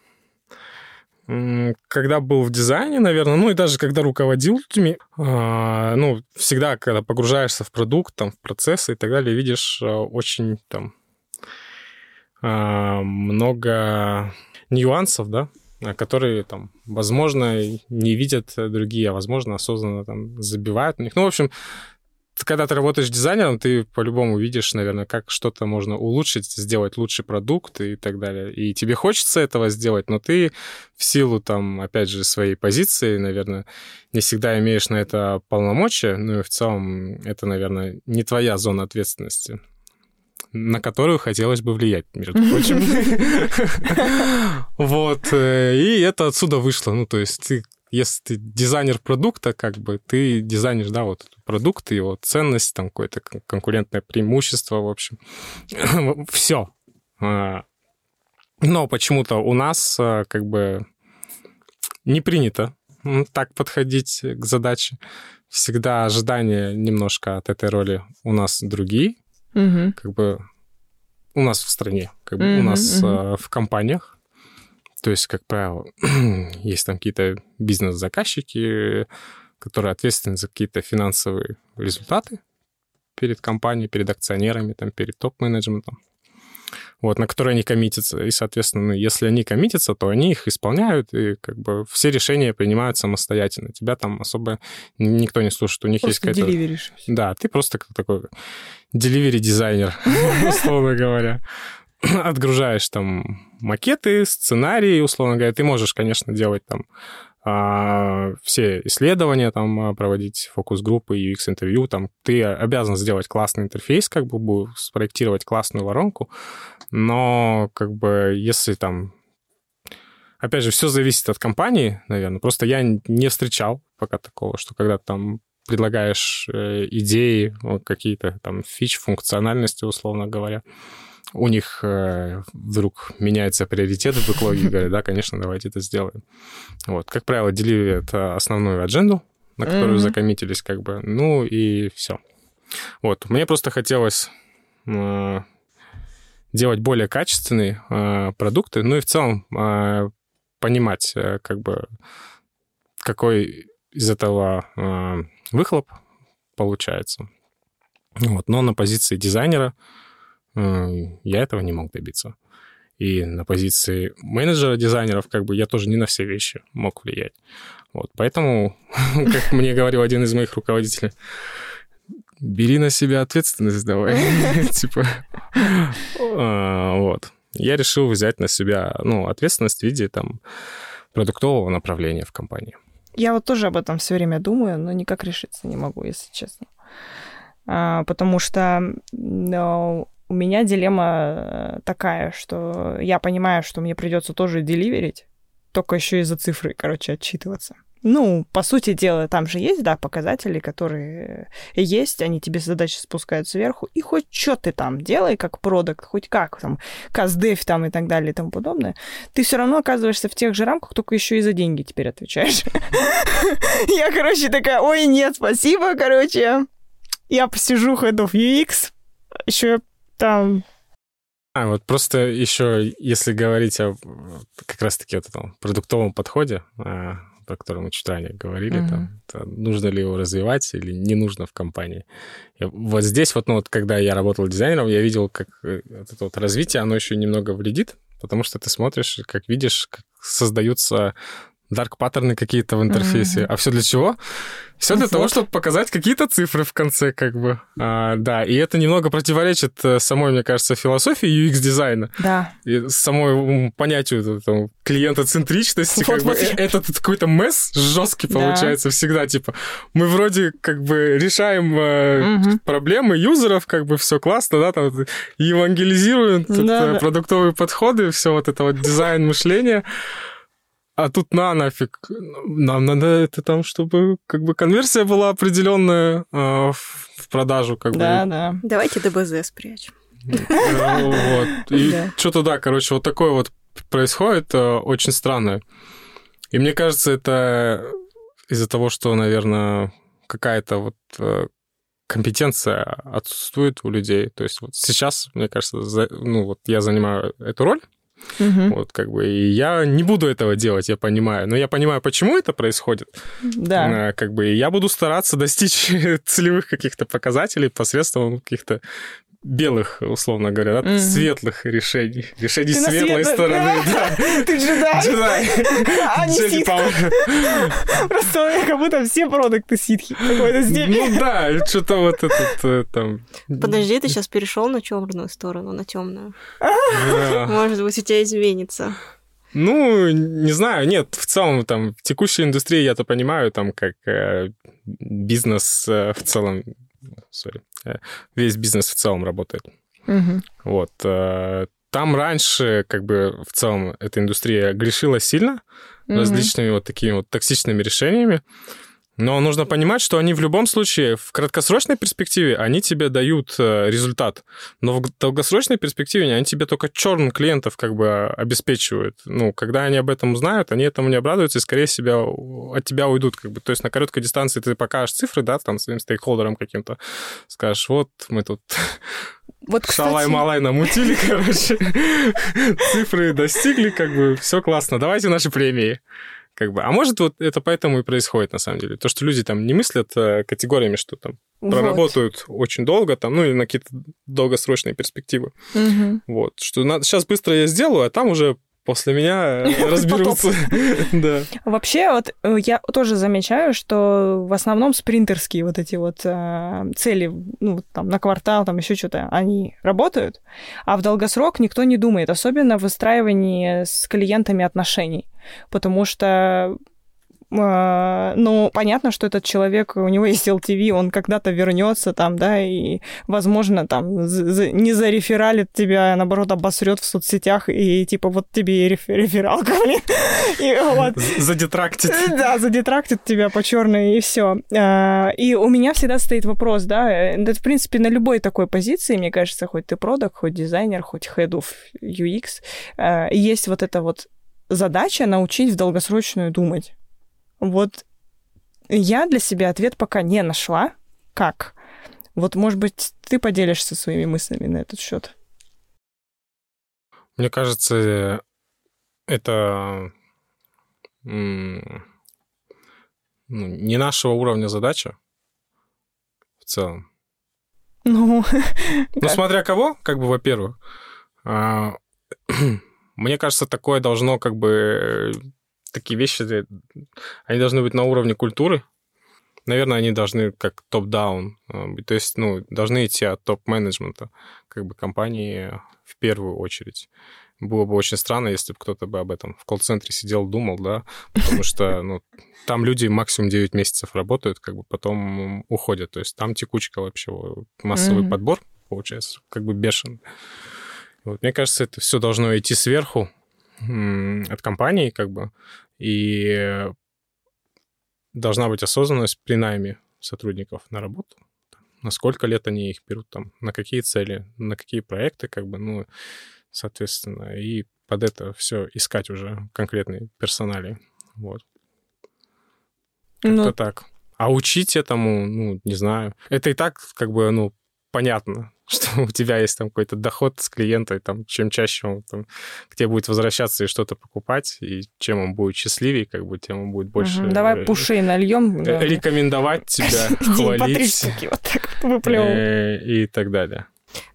когда был в дизайне, наверное, ну и даже когда руководил людьми, а, ну, всегда, когда погружаешься в продукт, там, в процессы и так далее, видишь а, очень там а, много нюансов, да, которые там, возможно, не видят другие, а возможно, осознанно там забивают на них. Ну, в общем, когда ты работаешь дизайнером, ты по-любому видишь, наверное, как что-то можно улучшить, сделать лучший продукт и так далее. И тебе хочется этого сделать, но ты в силу, там, опять же, своей позиции, наверное, не всегда имеешь на это полномочия, ну и в целом это, наверное, не твоя зона ответственности на которую хотелось бы влиять, между прочим. Вот. Э, и это отсюда вышло. Ну, то есть ты если ты дизайнер продукта, как бы ты дизайнер, да, вот продукт, его ценность, там какое-то конкурентное преимущество, в общем. Все. А, но почему-то у нас а, как бы не принято так подходить к задаче. Всегда ожидания немножко от этой роли у нас другие. Угу. Как бы у нас в стране, как бы угу, у нас угу. в компаниях. То есть, как правило, есть там какие-то бизнес-заказчики, которые ответственны за какие-то финансовые результаты перед компанией, перед акционерами, там, перед топ-менеджментом, вот, на которые они коммитятся. И, соответственно, ну, если они коммитятся, то они их исполняют, и как бы все решения принимают самостоятельно. Тебя там особо никто не слушает. У них просто есть какая-то... деливеришь. Да, ты просто такой деливери-дизайнер, условно говоря. отгружаешь там макеты, сценарии, условно говоря. Ты можешь, конечно, делать там а, все исследования, там а, проводить фокус-группы, UX-интервью, там ты обязан сделать классный интерфейс, как бы спроектировать классную воронку, но как бы если там Опять же, все зависит от компании, наверное. Просто я не встречал пока такого, что когда там предлагаешь э, идеи, какие-то там фич, функциональности, условно говоря, у них э, вдруг меняется приоритет в бэклоге, говорят, да, конечно, давайте это сделаем. Вот, как правило, делили это основную адженду, на которую mm-hmm. закоммитились, как бы, ну и все. Вот, мне просто хотелось э, делать более качественные э, продукты, ну и в целом э, понимать, э, как бы, какой из этого э, выхлоп получается. Вот, но на позиции дизайнера я этого не мог добиться. И на позиции менеджера дизайнеров как бы я тоже не на все вещи мог влиять. Вот, поэтому, как мне говорил один из моих руководителей, бери на себя ответственность давай. Типа, а, вот. Я решил взять на себя, ну, ответственность в виде, там, продуктового направления в компании. Я вот тоже об этом все время думаю, но никак решиться не могу, если честно. А, потому что ну, у меня дилемма э, такая, что я понимаю, что мне придется тоже деливерить, только еще из-за цифры, короче, отчитываться. Ну, по сути дела, там же есть, да, показатели, которые есть, они тебе задачи спускают сверху, и хоть что ты там делай, как продукт, хоть как, там, каздев там и так далее и тому подобное, ты все равно оказываешься в тех же рамках, только еще и за деньги теперь отвечаешь. Я, короче, такая, ой, нет, спасибо, короче, я посижу Head of UX, еще там... А, вот просто еще, если говорить о как раз-таки вот этом продуктовом подходе, а, про который мы чуть ранее говорили, mm-hmm. там, то нужно ли его развивать или не нужно в компании. И вот здесь вот, ну вот, когда я работал дизайнером, я видел, как э, вот это вот развитие, оно еще немного вредит, потому что ты смотришь, как видишь, как создаются дарк паттерны какие-то в интерфейсе. Mm-hmm. А все для чего? Все для того, чтобы показать какие-то цифры в конце, как бы. А, да, и это немного противоречит э, самой, мне кажется, философии UX-дизайна. Да. И самой понятию там, клиентоцентричности. Вот, как вот. бы, э, этот какой-то месс жесткий да. получается всегда. Типа, мы вроде как бы решаем э, угу. проблемы юзеров, как бы все классно, да, там евангелизируем да, это, да. продуктовые подходы, все вот это вот дизайн мышления. А тут на нафиг. Нам надо это там, чтобы как бы конверсия была определенная э, в продажу. Как да, бы. да. Давайте ДБЗ спрячем. Вот. И что-то да, короче, вот такое вот происходит э, очень странное. И мне кажется, это из-за того, что, наверное, какая-то вот э, компетенция отсутствует у людей. То есть вот сейчас, мне кажется, ну вот я занимаю эту роль, Угу. Вот как бы и я не буду этого делать, я понимаю. Но я понимаю, почему это происходит. Да. А, как бы я буду стараться достичь целевых каких-то показателей посредством каких-то белых, условно говоря, да, Мгм. светлых решений. Решений Ты светлой светлой- стороны, да. Ты джедай. Джедай. А не ситх. Просто как будто все продукты ситхи какой-то степени. Ну да, что-то вот этот э, там... Подожди, ты сейчас перешел на черную сторону, на темную. да. Может быть, у тебя изменится. Ну, не знаю, нет, в целом, там, в текущей индустрии я-то понимаю, там, как э, бизнес э, в целом, сори, весь бизнес в целом работает. Мгм. Вот. э, Там раньше, как бы, в целом, эта индустрия грешила сильно Мгм. различными вот такими вот токсичными решениями. Но нужно понимать, что они в любом случае, в краткосрочной перспективе, они тебе дают э, результат. Но в долгосрочной перспективе они тебе только черн клиентов как бы обеспечивают. Ну, когда они об этом узнают, они этому не обрадуются и скорее себя, от тебя уйдут. Как бы. То есть на короткой дистанции ты покажешь цифры, да, там своим стейкхолдерам каким-то, скажешь, вот мы тут Вот, кстати, шалай-малай намутили, короче. Цифры достигли, как бы, все классно. Давайте наши премии. Как бы. А может, вот это поэтому и происходит, на самом деле. То, что люди там не мыслят э, категориями, что там вот. проработают очень долго, там, ну, или на какие-то долгосрочные перспективы. Мгм. Вот. Что надо, сейчас быстро я сделаю, а там уже после меня э, разберутся. Да. Вообще, вот э, я тоже замечаю, что в основном спринтерские вот эти вот э, цели, ну, там, на квартал, там еще что-то, они работают, а в долгосрок никто не думает, особенно в выстраивании с клиентами отношений, потому что ну, понятно, что этот человек, у него есть LTV, он когда-то вернется там, да, и, возможно, там за- за- не зарефералит тебя, а наоборот, обосрет в соцсетях, и типа вот тебе и реф- рефералка, блин. И вот. Задетрактит. Да, задетрактит тебя по черной и все. И у меня всегда стоит вопрос, да, это, в принципе, на любой такой позиции, мне кажется, хоть ты продакт, хоть дизайнер, хоть head of UX, э, есть вот эта вот задача научить в долгосрочную думать. Вот я для себя ответ пока не нашла. Как? Вот, может быть, ты поделишься своими мыслями на этот счет. Мне кажется, это ну, не нашего уровня задача в целом. Ну, Ну, смотря кого, как бы, во-первых. А, Мне кажется, такое должно, как бы, такие вещи, э, они должны быть на уровне культуры. Наверное, они должны как топ-даун э. То есть, ну, должны идти от топ-менеджмента, как бы, компании в первую очередь. Было бы очень странно, если бы кто-то бы об этом в колл-центре сидел, думал, да, потому что, ну, там люди максимум 9 месяцев работают, как бы потом уходят. То есть там текучка вообще, массовый Мгм. подбор получается, как бы бешеный. Вот, мне кажется, это все должно идти сверху от компании, как бы, и должна быть осознанность при найме сотрудников на работу. На сколько лет они их берут, там, на какие цели, на какие проекты, как бы, ну, соответственно, и под это все искать уже конкретные персонали. Вот. Как-то Ну, так. А учить этому, ну, не знаю. Это и так, как бы, ну, понятно, что у тебя есть там какой-то доход с клиента, и там, чем чаще он там, к тебе будет возвращаться и что-то покупать, и чем он будет счастливее, как бы, тем он будет больше... мгм, давай э, пушей нальем. э, Рекомендовать тебя, хвалить вот так э, и так далее.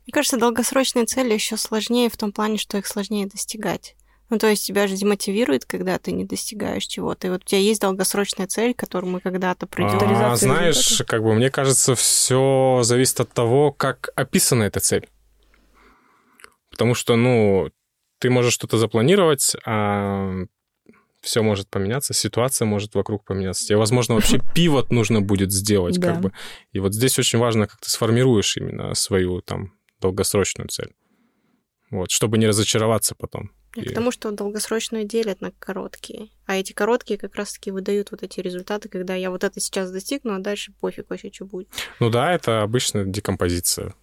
Мне кажется, долгосрочные цели еще сложнее в том плане, что их сложнее достигать. Ну, то есть тебя же демотивирует, когда ты не достигаешь чего-то. И вот у тебя есть долгосрочная цель, к которой мы когда-то придем. А, знаешь, результата. как бы мне кажется, все зависит от того, как описана эта цель. Потому что, ну, ты можешь что-то запланировать, а все может поменяться, ситуация может вокруг поменяться. Тебе, возможно, вообще пивот нужно будет сделать, Да. как бы. И вот здесь очень важно, как ты сформируешь именно свою там долгосрочную цель. Вот, чтобы не разочароваться потом. И И- Потому что долгосрочную делят на короткие. А эти короткие как раз-таки выдают вот эти результаты, когда я вот это сейчас достигну, а дальше пофиг вообще, что будет. Ну да, это обычно декомпозиция.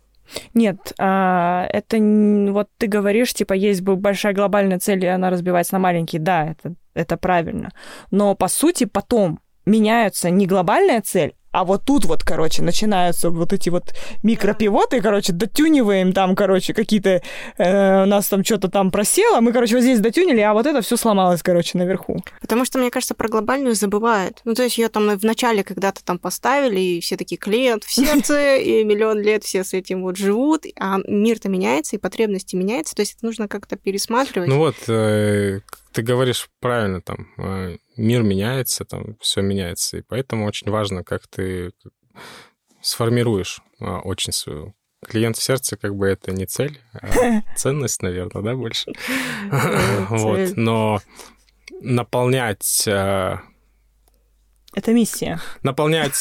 Нет, а, это вот ты говоришь, типа, есть бы большая глобальная цель, и она разбивается на маленькие. Да, это, это правильно. Но по сути потом меняются не глобальная цель, А вот тут вот, короче, начинаются вот эти вот микропивоты, короче, дотюниваем там, короче, какие-то... Э, у нас там что-то там просело, мы, короче, вот здесь дотюнили, а вот это все сломалось, короче, наверху. Потому что, мне кажется, про глобальную забывают. Ну, то есть ее там в начале когда-то там поставили, и все такие клиент в сердце, и миллион лет все с этим вот живут, а мир-то меняется, и потребности меняются, то есть это нужно как-то пересматривать. Ну вот, э, ты говоришь правильно, там, э, мир меняется, там, все меняется, и поэтому очень важно, как ты сформируешь э, очень свою клиент в сердце, как бы это не цель, а ценность, наверное, да, больше. Вот, но наполнять это миссия. Наполнять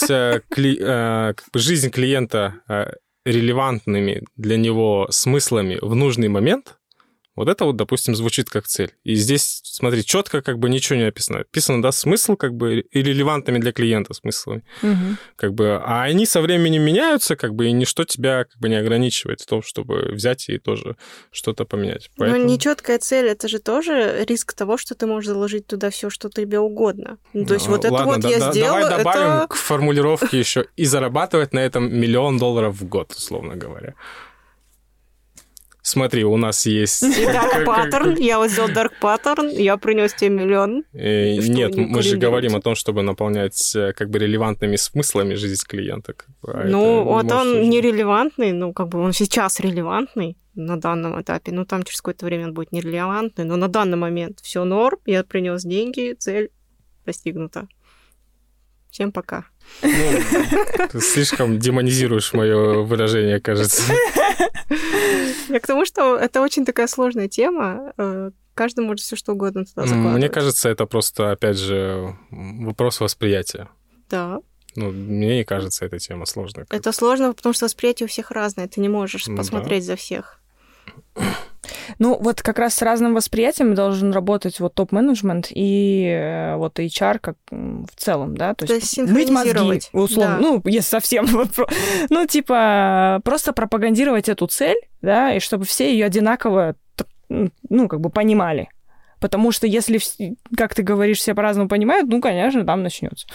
кли, жизнь клиента релевантными для него смыслами в нужный момент, вот это вот, допустим, звучит как цель. И здесь, смотри, четко как бы ничего не описано. Описано, да, смысл как бы и релевантными для клиента смыслами. Угу. Как бы, а они со временем меняются, как бы, и ничто тебя как бы не ограничивает в том, чтобы взять и тоже что-то поменять. Поэтому... Но нечеткая цель, это же тоже риск того, что ты можешь заложить туда все, что тебе угодно. Ну, то есть ну, вот ладно, это вот да, я да, сделал, Давай добавим это... к формулировке еще и зарабатывать на этом миллион долларов в год, условно говоря. Смотри, у нас есть... И Dark Pattern. Я вот сделал Dark Pattern, я принес тебе миллион. Э, нет, мы же говорим о том, чтобы наполнять э, как бы релевантными смыслами жизнь клиента. А ну, вот он нерелевантный, ну, как бы он сейчас релевантный на данном этапе. Ну, там через какое-то время он будет нерелевантный, но на данный момент все норм, я принес деньги, цель достигнута. Всем пока. Ну, ты слишком демонизируешь мое выражение, кажется. Я к тому, что это очень такая сложная тема. Э, каждый может все что угодно туда закладывать. Мне кажется, это просто, опять же, вопрос восприятия. Да. Ну, мне не кажется эта тема сложной. Это сложно, потому что восприятие у всех разное. Ты не можешь ну, посмотреть да. за всех. Ну, вот как раз с разным восприятием должен работать вот топ-менеджмент и э, вот HR как в целом, да, то, то есть, есть мыть мозги, условно, да. ну, если совсем, ну, типа, просто пропагандировать эту цель, да, и чтобы все ее одинаково, ну, как бы понимали. Потому что если, как ты говоришь, все по-разному понимают, ну, конечно, там начнется.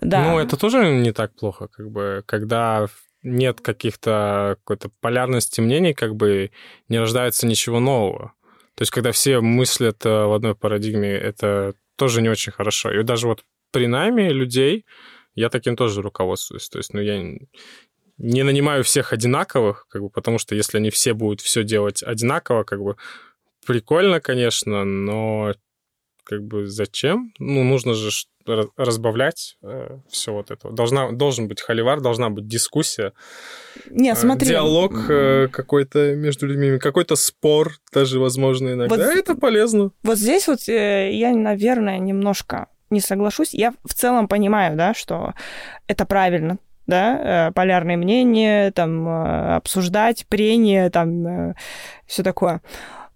Да. Ну, это тоже не так плохо, как бы, когда нет каких-то какой-то полярности мнений, как бы не рождается ничего нового. То есть, когда все мыслят э, в одной парадигме, это тоже не очень хорошо. И даже вот при найме людей я таким тоже руководствуюсь. То есть, ну, я не нанимаю всех одинаковых, как бы, потому что если они все будут все делать одинаково, как бы прикольно, конечно, но как бы зачем? Ну, нужно же разбавлять э, все вот это. Должна, должен быть холивар, должна быть дискуссия. Не, смотри. Диалог э, какой-то между людьми, какой-то спор даже, возможно, иногда. Вот, это полезно. Вот здесь вот э, я, наверное, немножко не соглашусь. Я в целом понимаю, да, что это правильно, да, э, полярные мнения, там, э, обсуждать, прения, там, э, все такое.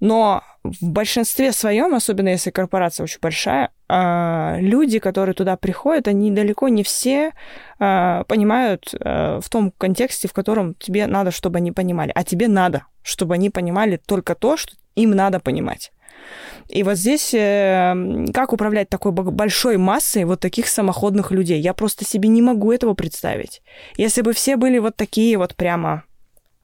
Но в большинстве своем, особенно если корпорация очень большая, а, люди, которые туда приходят, они далеко не все а, понимают а, в том контексте, в котором тебе надо, чтобы они понимали. А тебе надо, чтобы они понимали только то, что им надо понимать. И вот здесь э, как управлять такой большой массой вот таких самоходных людей? Я просто себе не могу этого представить. Если бы все были вот такие вот прямо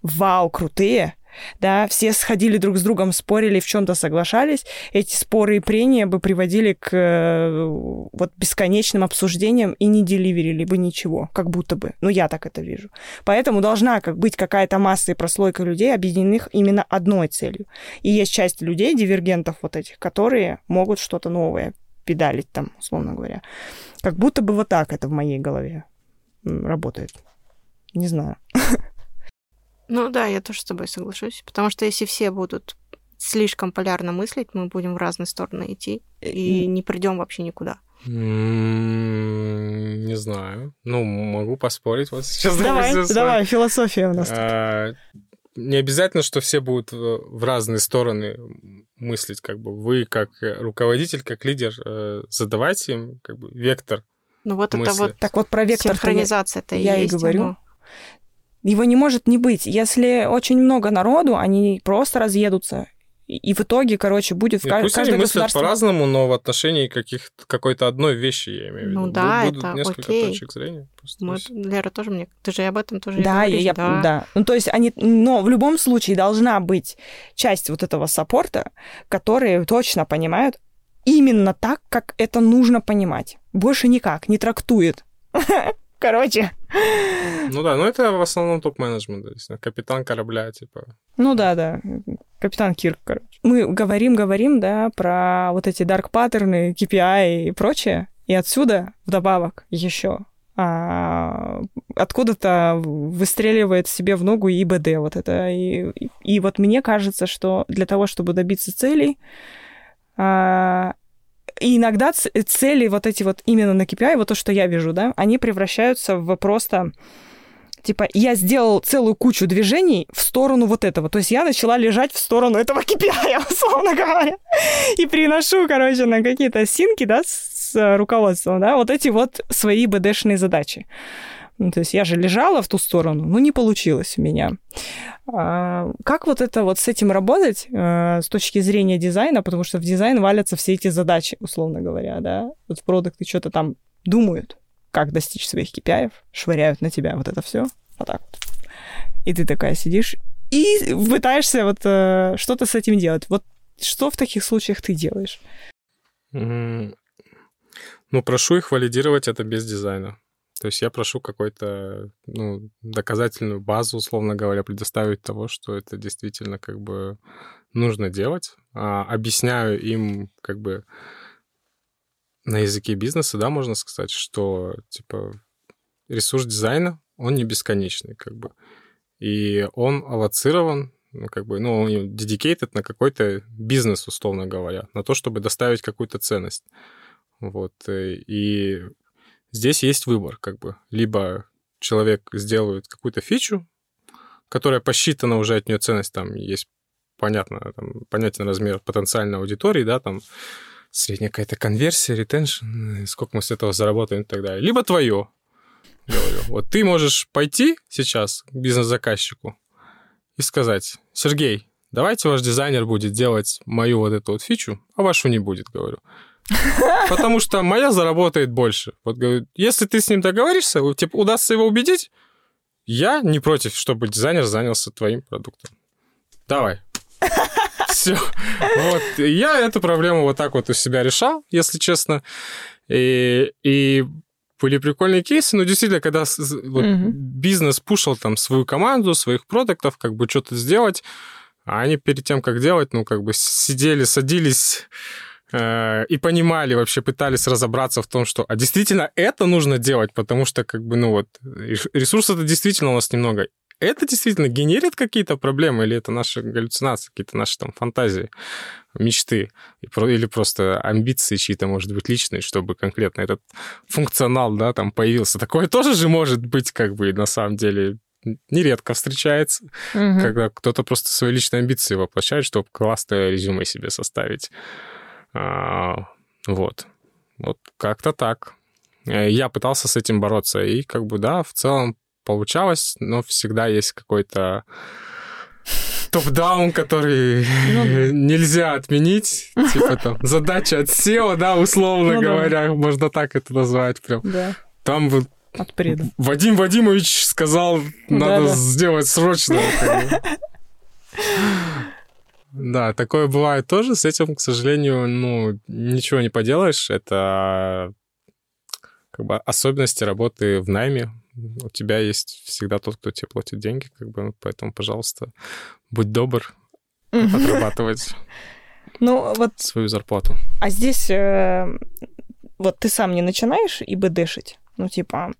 вау, крутые, да, все сходили друг с другом, спорили, в чем-то соглашались, эти споры и прения бы приводили к э, вот бесконечным обсуждениям и не деливерили бы ничего, как будто бы. Ну, я так это вижу. Поэтому должна как быть какая-то масса и прослойка людей, объединенных именно одной целью. И есть часть людей, дивергентов вот этих, которые могут что-то новое педалить там, условно говоря. Как будто бы вот так это в моей голове работает. Не знаю. Ну да, я тоже с тобой соглашусь. Потому что если все будут слишком полярно мыслить, мы будем в разные стороны идти и не придем вообще никуда. Не знаю. Ну, могу поспорить вот сейчас. Давай, давай, философия у нас. А, не обязательно, что все будут в разные стороны мыслить, как бы вы как руководитель, как лидер, э, задавайте им как бы вектор. Ну вот мысли. это вот так вот про вектор синхронизация-то я, я и говорю. Его не может не быть. Если очень много народу, они просто разъедутся. И в итоге, короче, будет в каждое они мыслят по-разному, но в отношении каких какой-то одной вещи, я имею в виду. Ну да, Будут это несколько окей. точек зрения. просто Мы. Лера тоже мне... Ты же об этом тоже и Да, говоришь, я- да. Ну, то есть они... Но в любом случае должна быть часть вот этого саппорта, которые точно понимают именно так, как это нужно понимать. Больше никак, не трактует. Короче. Ну да, но это в основном топ-менеджмент, капитан корабля, типа. Ну да, да. Капитан Кирк, короче. Мы говорим, говорим, да, про вот эти дарк паттерны, KPI и прочее. И отсюда вдобавок еще а, откуда-то выстреливает себе в ногу ИБД вот это. И- и вот мне кажется, что для того, чтобы добиться целей, а, и иногда ц- цели вот эти вот именно на KPI, вот то, что я вижу, да, они превращаются в просто типа, я сделал целую кучу движений в сторону вот этого. То есть я начала лежать в сторону этого KPI, условно говоря. И приношу, короче, на какие-то синки, да, с э, руководством, да, вот эти вот свои БДшные задачи. Ну, то есть я же лежала в ту сторону, но не получилось у меня. А, как вот это вот с этим работать э, с точки зрения дизайна, потому что в дизайн валятся все эти задачи, условно говоря, да? Вот в продукты что-то там думают, как достичь своих KPI, швыряют на тебя вот это все, вот так вот. И ты такая сидишь и пытаешься вот э, что-то с этим делать. Вот что в таких случаях ты делаешь? М, Ну, прошу их валидировать это без дизайна. То есть я прошу какой-то, ну, доказательную базу, условно говоря, предоставить того, что это действительно как бы нужно делать. А, объясняю им как бы на языке бизнеса, да, можно сказать, что, типа, ресурс дизайна, он не бесконечный, как бы. И он аллоцирован, ну, как бы, ну, он dedicated на какой-то бизнес, условно говоря, на то, чтобы доставить какую-то ценность. Вот. э, И здесь есть выбор, как бы. Либо человек сделает какую-то фичу, которая посчитана уже от нее ценность, там есть понятно, там, понятен размер потенциальной аудитории, да, там средняя какая-то конверсия, ретеншн, сколько мы с этого заработаем и так далее. Либо твое, говорю. Вот ты можешь пойти сейчас к бизнес-заказчику и сказать, Сергей, давайте ваш дизайнер будет делать мою вот эту вот фичу, а вашу не будет, говорю. Потому что моя заработает больше. Вот говорю, если ты с ним договоришься, у- типа, удастся его убедить, я не против, чтобы дизайнер занялся твоим продуктом. Давай. Все. Вот. Я эту проблему вот так вот у себя решал, если честно. И, и были прикольные кейсы, но действительно, когда вот Мгм. бизнес пушил там свою команду, своих продуктов, как бы что-то сделать, а они перед тем, как делать, ну, как бы сидели, садились э, и понимали, вообще пытались разобраться в том, что а действительно это нужно делать, потому что как бы, ну вот, рес- ресурсов-то действительно у нас немного. Это действительно генерит какие-то проблемы или это наши галлюцинации, какие-то наши там фантазии, мечты или просто амбиции чьи-то, может быть, личные, чтобы конкретно этот функционал, да, там появился. Такое тоже же может быть, как бы, на самом деле, нередко встречается Мгм. когда кто-то просто свои личные амбиции воплощает, чтобы классное резюме себе составить. А, вот. Вот как-то так. Э, Я пытался с этим бороться, и как бы, да, в целом получалось, но всегда есть какой-то топ-даун, который Ну да. нельзя отменить. Типа там задача от SEO, да, условно Ну да. говоря, можно так это назвать прям. Да, Там вот от преда. Вадим Вадимович сказал, надо Да-да. сделать срочно. Да, такое бывает тоже. С этим, к сожалению, ну, ничего не поделаешь. Это как бы особенности работы в найме. У тебя есть всегда тот, кто тебе платит деньги, как бы, поэтому, пожалуйста, будь добр отрабатывать Ну, вот, свою зарплату. а здесь э, вот ты сам не начинаешь ИБДшить? Ну, типа,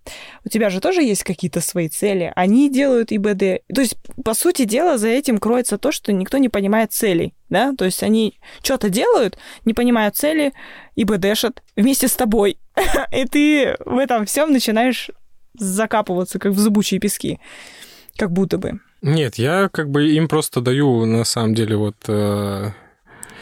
у тебя же тоже есть какие-то свои цели. Они делают ИБД. То есть, по сути дела, за этим кроется то, что никто не понимает целей, да? То есть они что-то делают, не понимают цели, ИБДшат вместе с тобой. И ты в этом всем начинаешь закапываться, как в зубучие пески. Как будто бы. Нет, я как бы им просто даю, на самом деле, вот э,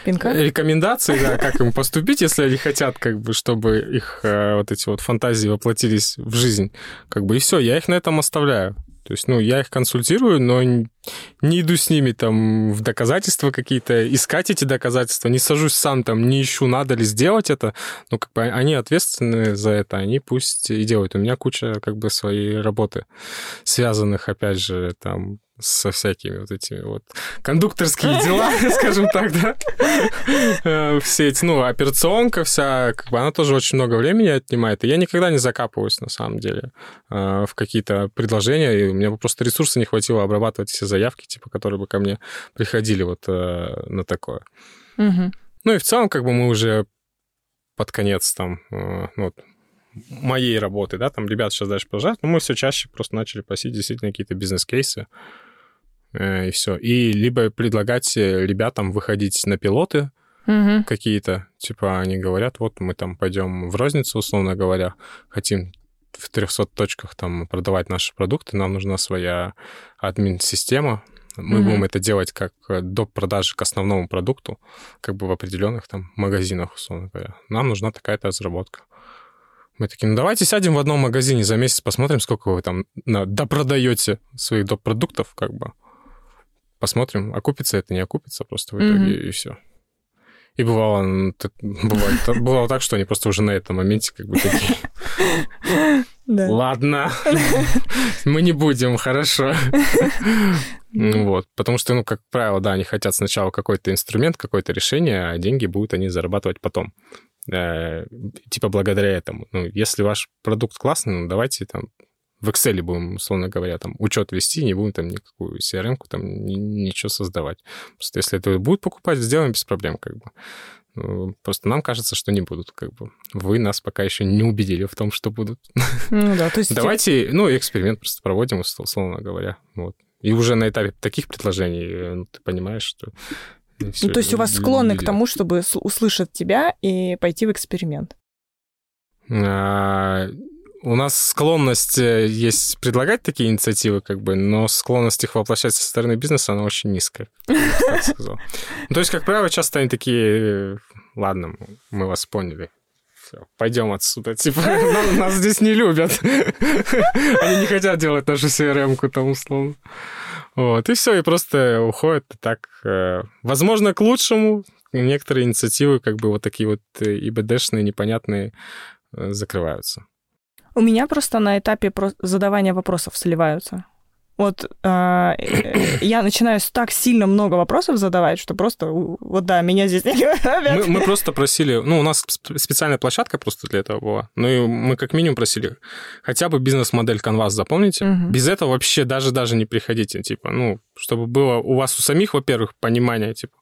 Пинка? рекомендации, да, как им поступить, если они хотят, как бы, чтобы их э, вот эти вот фантазии воплотились в жизнь, как бы, и все, я их на этом оставляю. То есть, ну, я их консультирую, но не иду с ними там в доказательства какие-то, искать эти доказательства, не сажусь сам там, не ищу, надо ли сделать это. Ну, как бы они ответственны за это, они пусть и делают. У меня куча как бы своей работы, связанных, опять же, там, со всякими вот этими вот кондукторские дела, скажем так, да. Э, все эти, ну, операционка вся, как бы она тоже очень много времени отнимает, и я никогда не закапываюсь, на самом деле, э, в какие-то предложения, и у меня просто ресурса не хватило обрабатывать все заявки, типа, которые бы ко мне приходили вот э, на такое. Ну и в целом, как бы мы уже под конец там, ну, вот, моей работы, да, там ребята сейчас дальше продолжают, но мы все чаще просто начали просить действительно какие-то бизнес-кейсы, и все. И либо предлагать э, ребятам выходить на пилоты угу. какие-то, типа они говорят, вот мы там пойдем в розницу, условно говоря, хотим в 300 точках там продавать наши продукты, нам нужна своя админ-система, мы mm будем это делать как э, до продажи к основному продукту, как бы в определенных там магазинах, условно говоря. Нам нужна такая-то разработка. Мы такие, ну давайте сядем в одном магазине за месяц, посмотрим, сколько вы там допродаете своих доп. продуктов, как бы посмотрим, окупится это, не окупится просто в итоге, mm-hmm. и все. И бывало, бывало, бывало так, что они просто уже на этом моменте как бы такие... Ладно, мы не будем, хорошо. Вот, потому что, ну, как правило, да, они хотят сначала какой-то инструмент, какое-то решение, а деньги будут они зарабатывать потом. Э, типа благодаря этому. Ну, если ваш продукт классный, ну, давайте там в Excel будем, условно говоря, там учет вести, не будем там никакую CRM-ку, там ни, ничего создавать. Просто если это будут покупать, сделаем без проблем, как бы. Ну, просто нам кажется, что не будут, как бы. Вы нас пока еще не убедили в том, что будут. Ну да, то есть... Давайте, ну, эксперимент просто проводим, условно говоря. Вот. И уже на этапе таких предложений э, ну, ты понимаешь, что все, ну, то есть у вас склонны к тому, чтобы услышать тебя и пойти в эксперимент? А, у нас склонность э, есть предлагать такие инициативы, как бы, но склонность их воплощать со стороны бизнеса, она очень низкая, так сказал. Ну, то есть, как правило, часто они такие, ладно, мы вас поняли, все, пойдем отсюда. Типа, нас здесь не любят. Они не хотят делать нашу CRM-ку там условно. Вот, и все, и просто уходят так. Э, возможно, к лучшему. Некоторые инициативы, как бы вот такие вот э, ИБДшные, непонятные, закрываются. У меня просто на этапе задавания вопросов сливаются. Вот э, я начинаю так сильно много вопросов задавать, что просто, вот да, меня здесь не мы, мы просто просили, ну, у нас специальная площадка просто для этого была, ну, и мы как минимум просили хотя бы бизнес-модель Canvas, запомните, угу. без этого вообще даже-даже не приходите, типа, ну, чтобы было у вас у самих, во-первых, понимание, типа,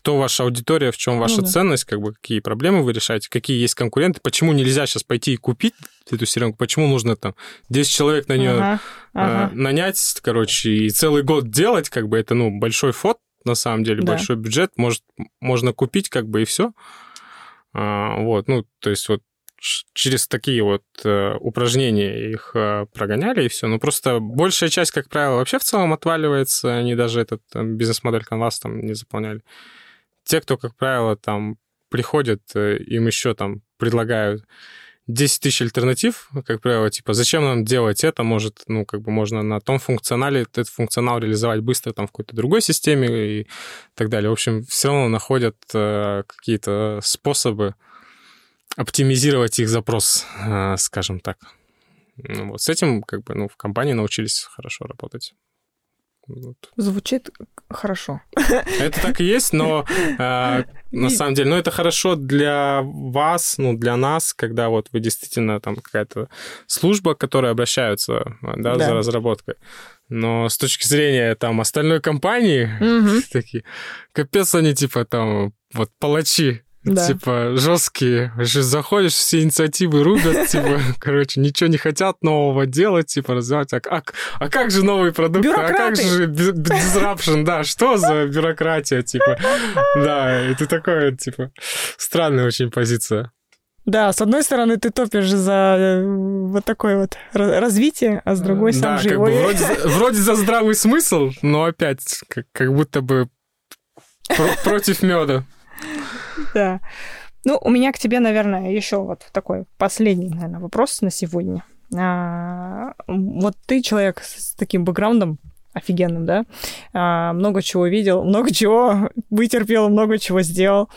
кто ваша аудитория, в чем ваша ну, да. ценность, как бы какие проблемы вы решаете, какие есть конкуренты, почему нельзя сейчас пойти и купить эту серенку, почему нужно там 10 человек на нее ага, ага. Э, нанять, короче, и целый год делать, как бы это, ну, большой фот, на самом деле, да. большой бюджет, может, можно купить, как бы, и все. А, вот, ну, то есть вот через такие вот э, упражнения их э, прогоняли, и все. Ну, просто большая часть, как правило, вообще в целом отваливается, они даже этот бизнес-модель Canvas там не заполняли те, кто, как правило, там приходят, э, им еще там предлагают 10 тысяч альтернатив, как правило, типа, зачем нам делать это, может, ну, как бы можно на том функционале этот функционал реализовать быстро там в какой-то другой системе и так далее. В общем, все равно находят э, какие-то способы оптимизировать их запрос, э, скажем так. Ну, вот с этим, как бы, ну, в компании научились хорошо работать. Вот. Звучит хорошо. Это так и есть, но э, на самом деле, ну это хорошо для вас, ну для нас, когда вот вы действительно там какая-то служба, которая обращаются да, да. за разработкой. Но с точки зрения там остальной компании, угу. такие, капец они типа там вот палачи да. Типа, жесткие. Заходишь, все инициативы рубят, типа, короче, ничего не хотят нового делать, типа, развивать. А, а, а как же новый продукт? А как же disruption? Да, что за бюрократия, типа? Да, и ты такой, типа, странная очень позиция. Да, с одной стороны, ты топишь за э, вот такое вот развитие, а с другой сам да, живой. Как бы вроде, вроде за здравый смысл, но опять как, как будто бы про- против меда. Да. Ну, у меня к тебе, наверное, еще вот такой последний, наверное, вопрос на сегодня. А, вот ты человек с таким бэкграундом, офигенным, да, а, много чего видел, много чего вытерпел, много чего сделал.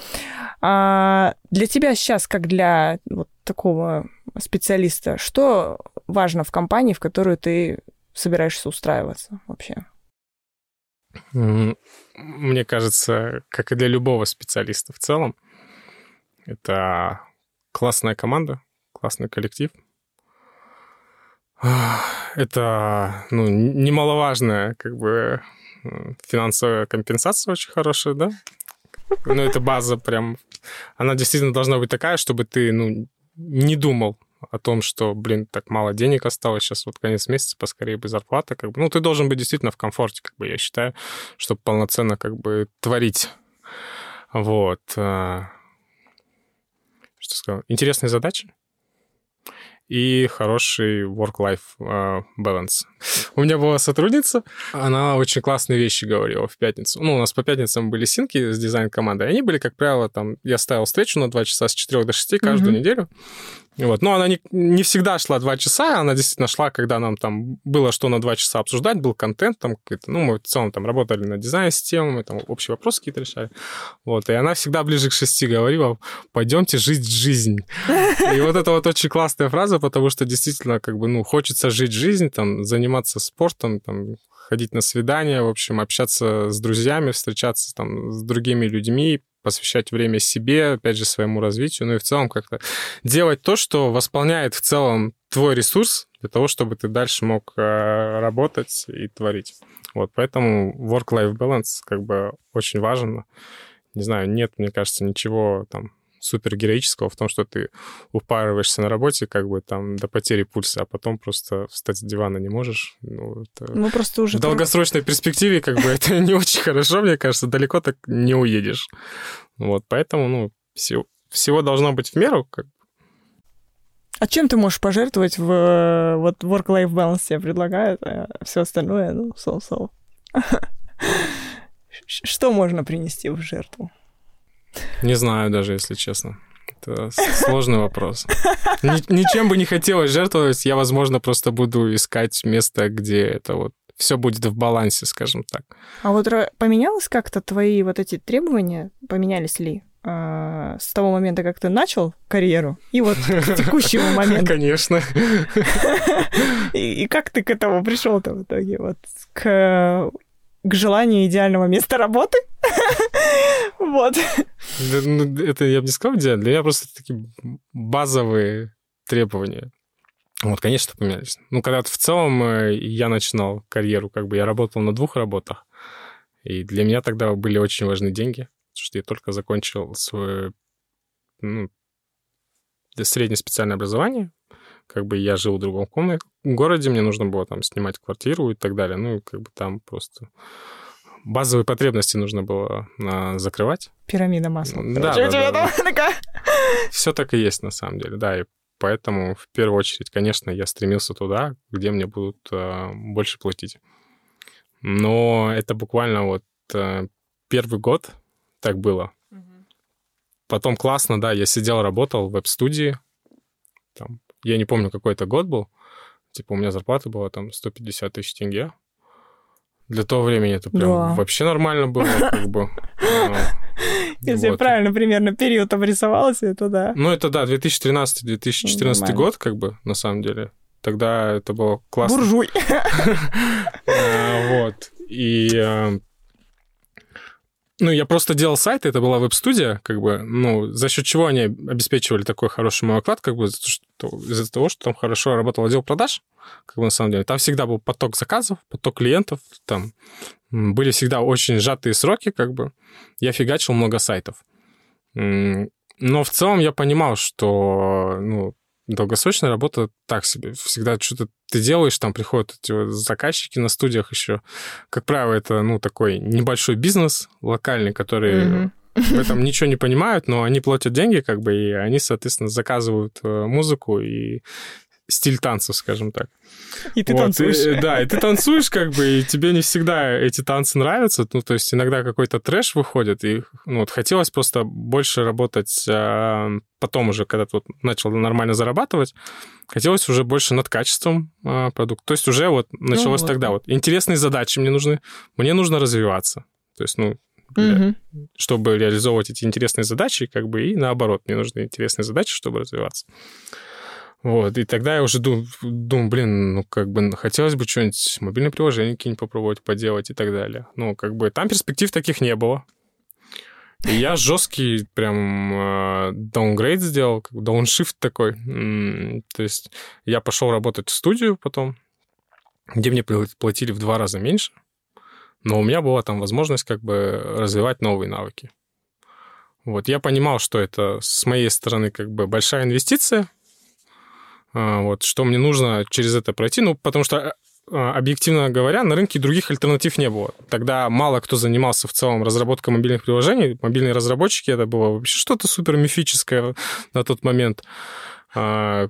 А, для тебя сейчас, как для вот такого специалиста, что важно в компании, в которую ты собираешься устраиваться вообще? Мне кажется, как и для любого специалиста в целом, это классная команда, классный коллектив. Это ну, немаловажная как бы финансовая компенсация очень хорошая, да? Ну, это база прям... Она действительно должна быть такая, чтобы ты, ну, не думал о том, что, блин, так мало денег осталось, сейчас вот конец месяца, поскорее бы зарплата, как бы, ну, ты должен быть действительно в комфорте, как бы, я считаю, чтобы полноценно, как бы, творить. Вот. А, что сказал? Интересные задачи и хороший work-life uh, balance. У меня была сотрудница, она очень классные вещи говорила в пятницу. Ну, у нас по пятницам были синки с дизайн-командой, они были, как правило, там, я ставил встречу на 2 часа с 4 до 6 каждую mm-hmm. неделю. Вот. Но она не, не всегда шла два часа, она действительно шла, когда нам там было что на два часа обсуждать, был контент, там ну, мы в целом там работали на дизайн-системы, там общие вопросы какие-то решали. Вот. И она всегда ближе к шести говорила, пойдемте жить жизнь. И вот это вот очень классная фраза, потому что действительно, как бы, ну, хочется жить жизнь, там, заниматься спортом, там, ходить на свидания, в общем, общаться с друзьями, встречаться там с другими людьми, посвящать время себе, опять же, своему развитию, ну и в целом как-то делать то, что восполняет в целом твой ресурс для того, чтобы ты дальше мог э, работать и творить. Вот, поэтому work-life balance как бы очень важен. Не знаю, нет, мне кажется, ничего там супергероического в том, что ты упарываешься на работе как бы там до потери пульса, а потом просто встать с дивана не можешь. Ну, это... ну просто уже... В долгосрочной перспективе как бы это не очень хорошо, мне кажется, далеко так не уедешь. Вот, поэтому, ну, всего, всего должно быть в меру, как а чем ты можешь пожертвовать в вот work-life balance тебе предлагают, а все остальное, ну, so-so. Что можно принести в жертву? Не знаю даже, если честно. Это сложный вопрос. Ничем бы не хотелось жертвовать. Я, возможно, просто буду искать место, где это вот все будет в балансе, скажем так. А вот поменялось как-то твои вот эти требования? Поменялись ли? А, с того момента, как ты начал карьеру, и вот к текущему моменту. Конечно. И, и как ты к этому пришел-то в итоге? Вот к к желанию идеального места работы. Вот. Ну, это я бы не сказал идеально. Меня просто такие базовые требования. Вот, конечно, поменялись. Ну, когда в целом э, я начинал карьеру, как бы я работал на двух работах, и для меня тогда были очень важны деньги, потому что я только закончил свое ну, среднее специальное образование, как бы я жил в другом комнате, городе, мне нужно было там снимать квартиру и так далее. Ну, как бы там просто базовые потребности нужно было а, закрывать. Пирамида масла. Да, да, да, да. Все так и есть на самом деле, да. И поэтому в первую очередь, конечно, я стремился туда, где мне будут а, больше платить. Но это буквально вот а, первый год так было. Потом классно, да, я сидел, работал в веб-студии, там я не помню, какой это год был, типа у меня зарплата была там 150 тысяч тенге. Для того времени это прям да. вообще нормально было, как бы. Если вот. правильно примерно период обрисовался, это да. Ну, это да, 2013-2014 год, как бы, на самом деле. Тогда это было классно. Буржуй. А, вот. И а, ну, я просто делал сайт, это была веб-студия, как бы, ну, за счет чего они обеспечивали такой хороший мой оклад, как бы, из-за того, что там хорошо работал отдел продаж, как бы, на самом деле. Там всегда был поток заказов, поток клиентов, там были всегда очень сжатые сроки, как бы. Я фигачил много сайтов. Но в целом я понимал, что, ну, долгосрочная работа так себе. Всегда что-то ты делаешь, там приходят эти заказчики на студиях еще. Как правило, это, ну, такой небольшой бизнес локальный, который mm-hmm. в этом ничего не понимают, но они платят деньги, как бы, и они, соответственно, заказывают э, музыку и стиль танцев, скажем так. И ты Вот, танцуешь. и- да, и ты танцуешь, как бы, и тебе не всегда эти танцы нравятся. Ну, то есть иногда какой-то трэш выходит, и ну, вот хотелось просто больше работать а, потом уже, когда ты вот начал нормально зарабатывать, хотелось уже больше над качеством а, продукта. То есть уже вот началось вот. тогда вот. Интересные задачи мне нужны, мне нужно развиваться. То есть, ну, Мгм. чтобы реализовывать эти интересные задачи, как бы и наоборот, мне нужны интересные задачи, чтобы развиваться. Вот, и тогда я уже дум- думаю, блин, ну, как бы хотелось бы что-нибудь, мобильное приложение какие-нибудь попробовать поделать и так далее. Ну, как бы там перспектив таких не было. И я жесткий прям э, даунгрейд сделал, как дауншифт такой. То есть я пошел работать в студию потом, где мне пл- платили в два раза меньше, но у меня была там возможность как бы развивать новые навыки. Вот, я понимал, что это с моей стороны как бы большая инвестиция, вот, что мне нужно через это пройти, ну, потому что, а, объективно говоря, на рынке других альтернатив не было. Тогда мало кто занимался в целом разработкой мобильных приложений. Мобильные разработчики, это было вообще что-то супер мифическое на тот момент. А,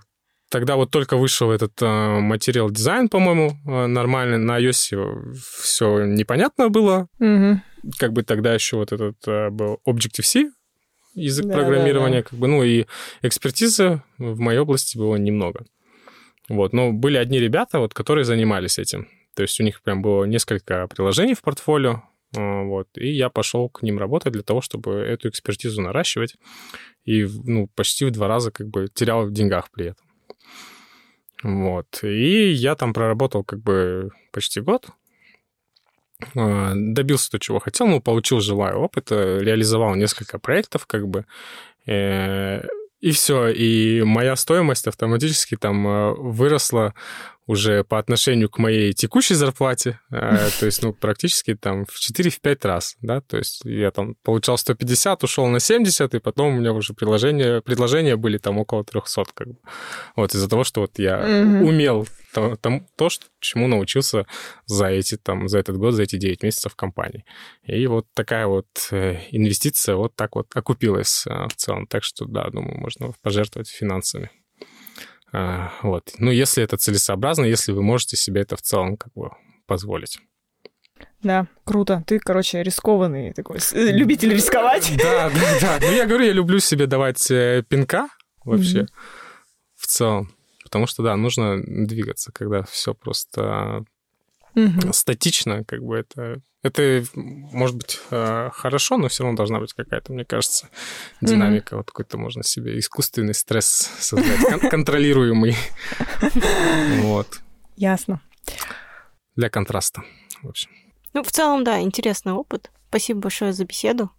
Тогда вот только вышел этот а, материал дизайн, по-моему, а, нормальный. На iOS все непонятно было. Мгм. Как бы тогда еще вот этот а, был Objective-C, язык Да, программирования, да, как бы, ну и экспертизы в моей области было немного. Вот, но были одни ребята, вот, которые занимались этим. То есть у них прям было несколько приложений в портфолио, а, вот, и я пошел к ним работать для того, чтобы эту экспертизу наращивать, и, ну, почти в два раза как бы терял в деньгах при этом. Вот, и я там проработал как бы почти год, добился то, чего хотел, ну, получил живой опыт, реализовал несколько проектов, как бы, э, и все, и моя стоимость автоматически там э, выросла уже по отношению к моей текущей зарплате, э, то есть, ну, практически там в 4-5 раз, да, то есть я там получал 150, ушел на 70, и потом у меня уже предложения, предложения были там около 300, как бы. Вот, из-за того, что вот я Мгм. умел то, там, то, что, чему научился за эти, там, за этот год, за эти 9 месяцев в компании. И вот такая вот э, инвестиция вот так вот окупилась а, в целом. Так что, да, думаю, можно пожертвовать финансами. А, вот. Ну, если это целесообразно, если вы можете себе это в целом как бы позволить. Да, круто. Ты, короче, рискованный такой, э, любитель рисковать. Да, да, да. Ну, я говорю, я люблю себе давать э, пинка вообще Мгм. в целом. Потому что, да, нужно двигаться, когда все просто Мгм. статично, как бы это... Это, может быть, э, хорошо, но все равно должна быть какая-то, мне кажется, динамика. Вот какой-то можно себе искусственный стресс создать, кон- контролируемый. Вот. Ясно. Для контраста, в общем. Ну, в целом, да, интересный опыт. Спасибо большое за беседу.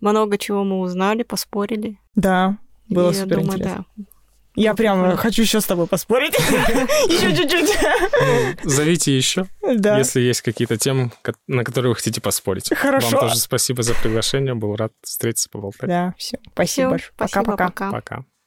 Много чего мы узнали, поспорили. Да, было супер интересно. да. Я прям хочу еще с тобой поспорить. Еще чуть-чуть. Ну, зовите еще, если есть какие-то темы, на которые вы хотите поспорить. Хорошо. Вам тоже спасибо за приглашение. Был рад встретиться, поболтать. Да, все. Спасибо большое. Пока-пока. пока. Пока.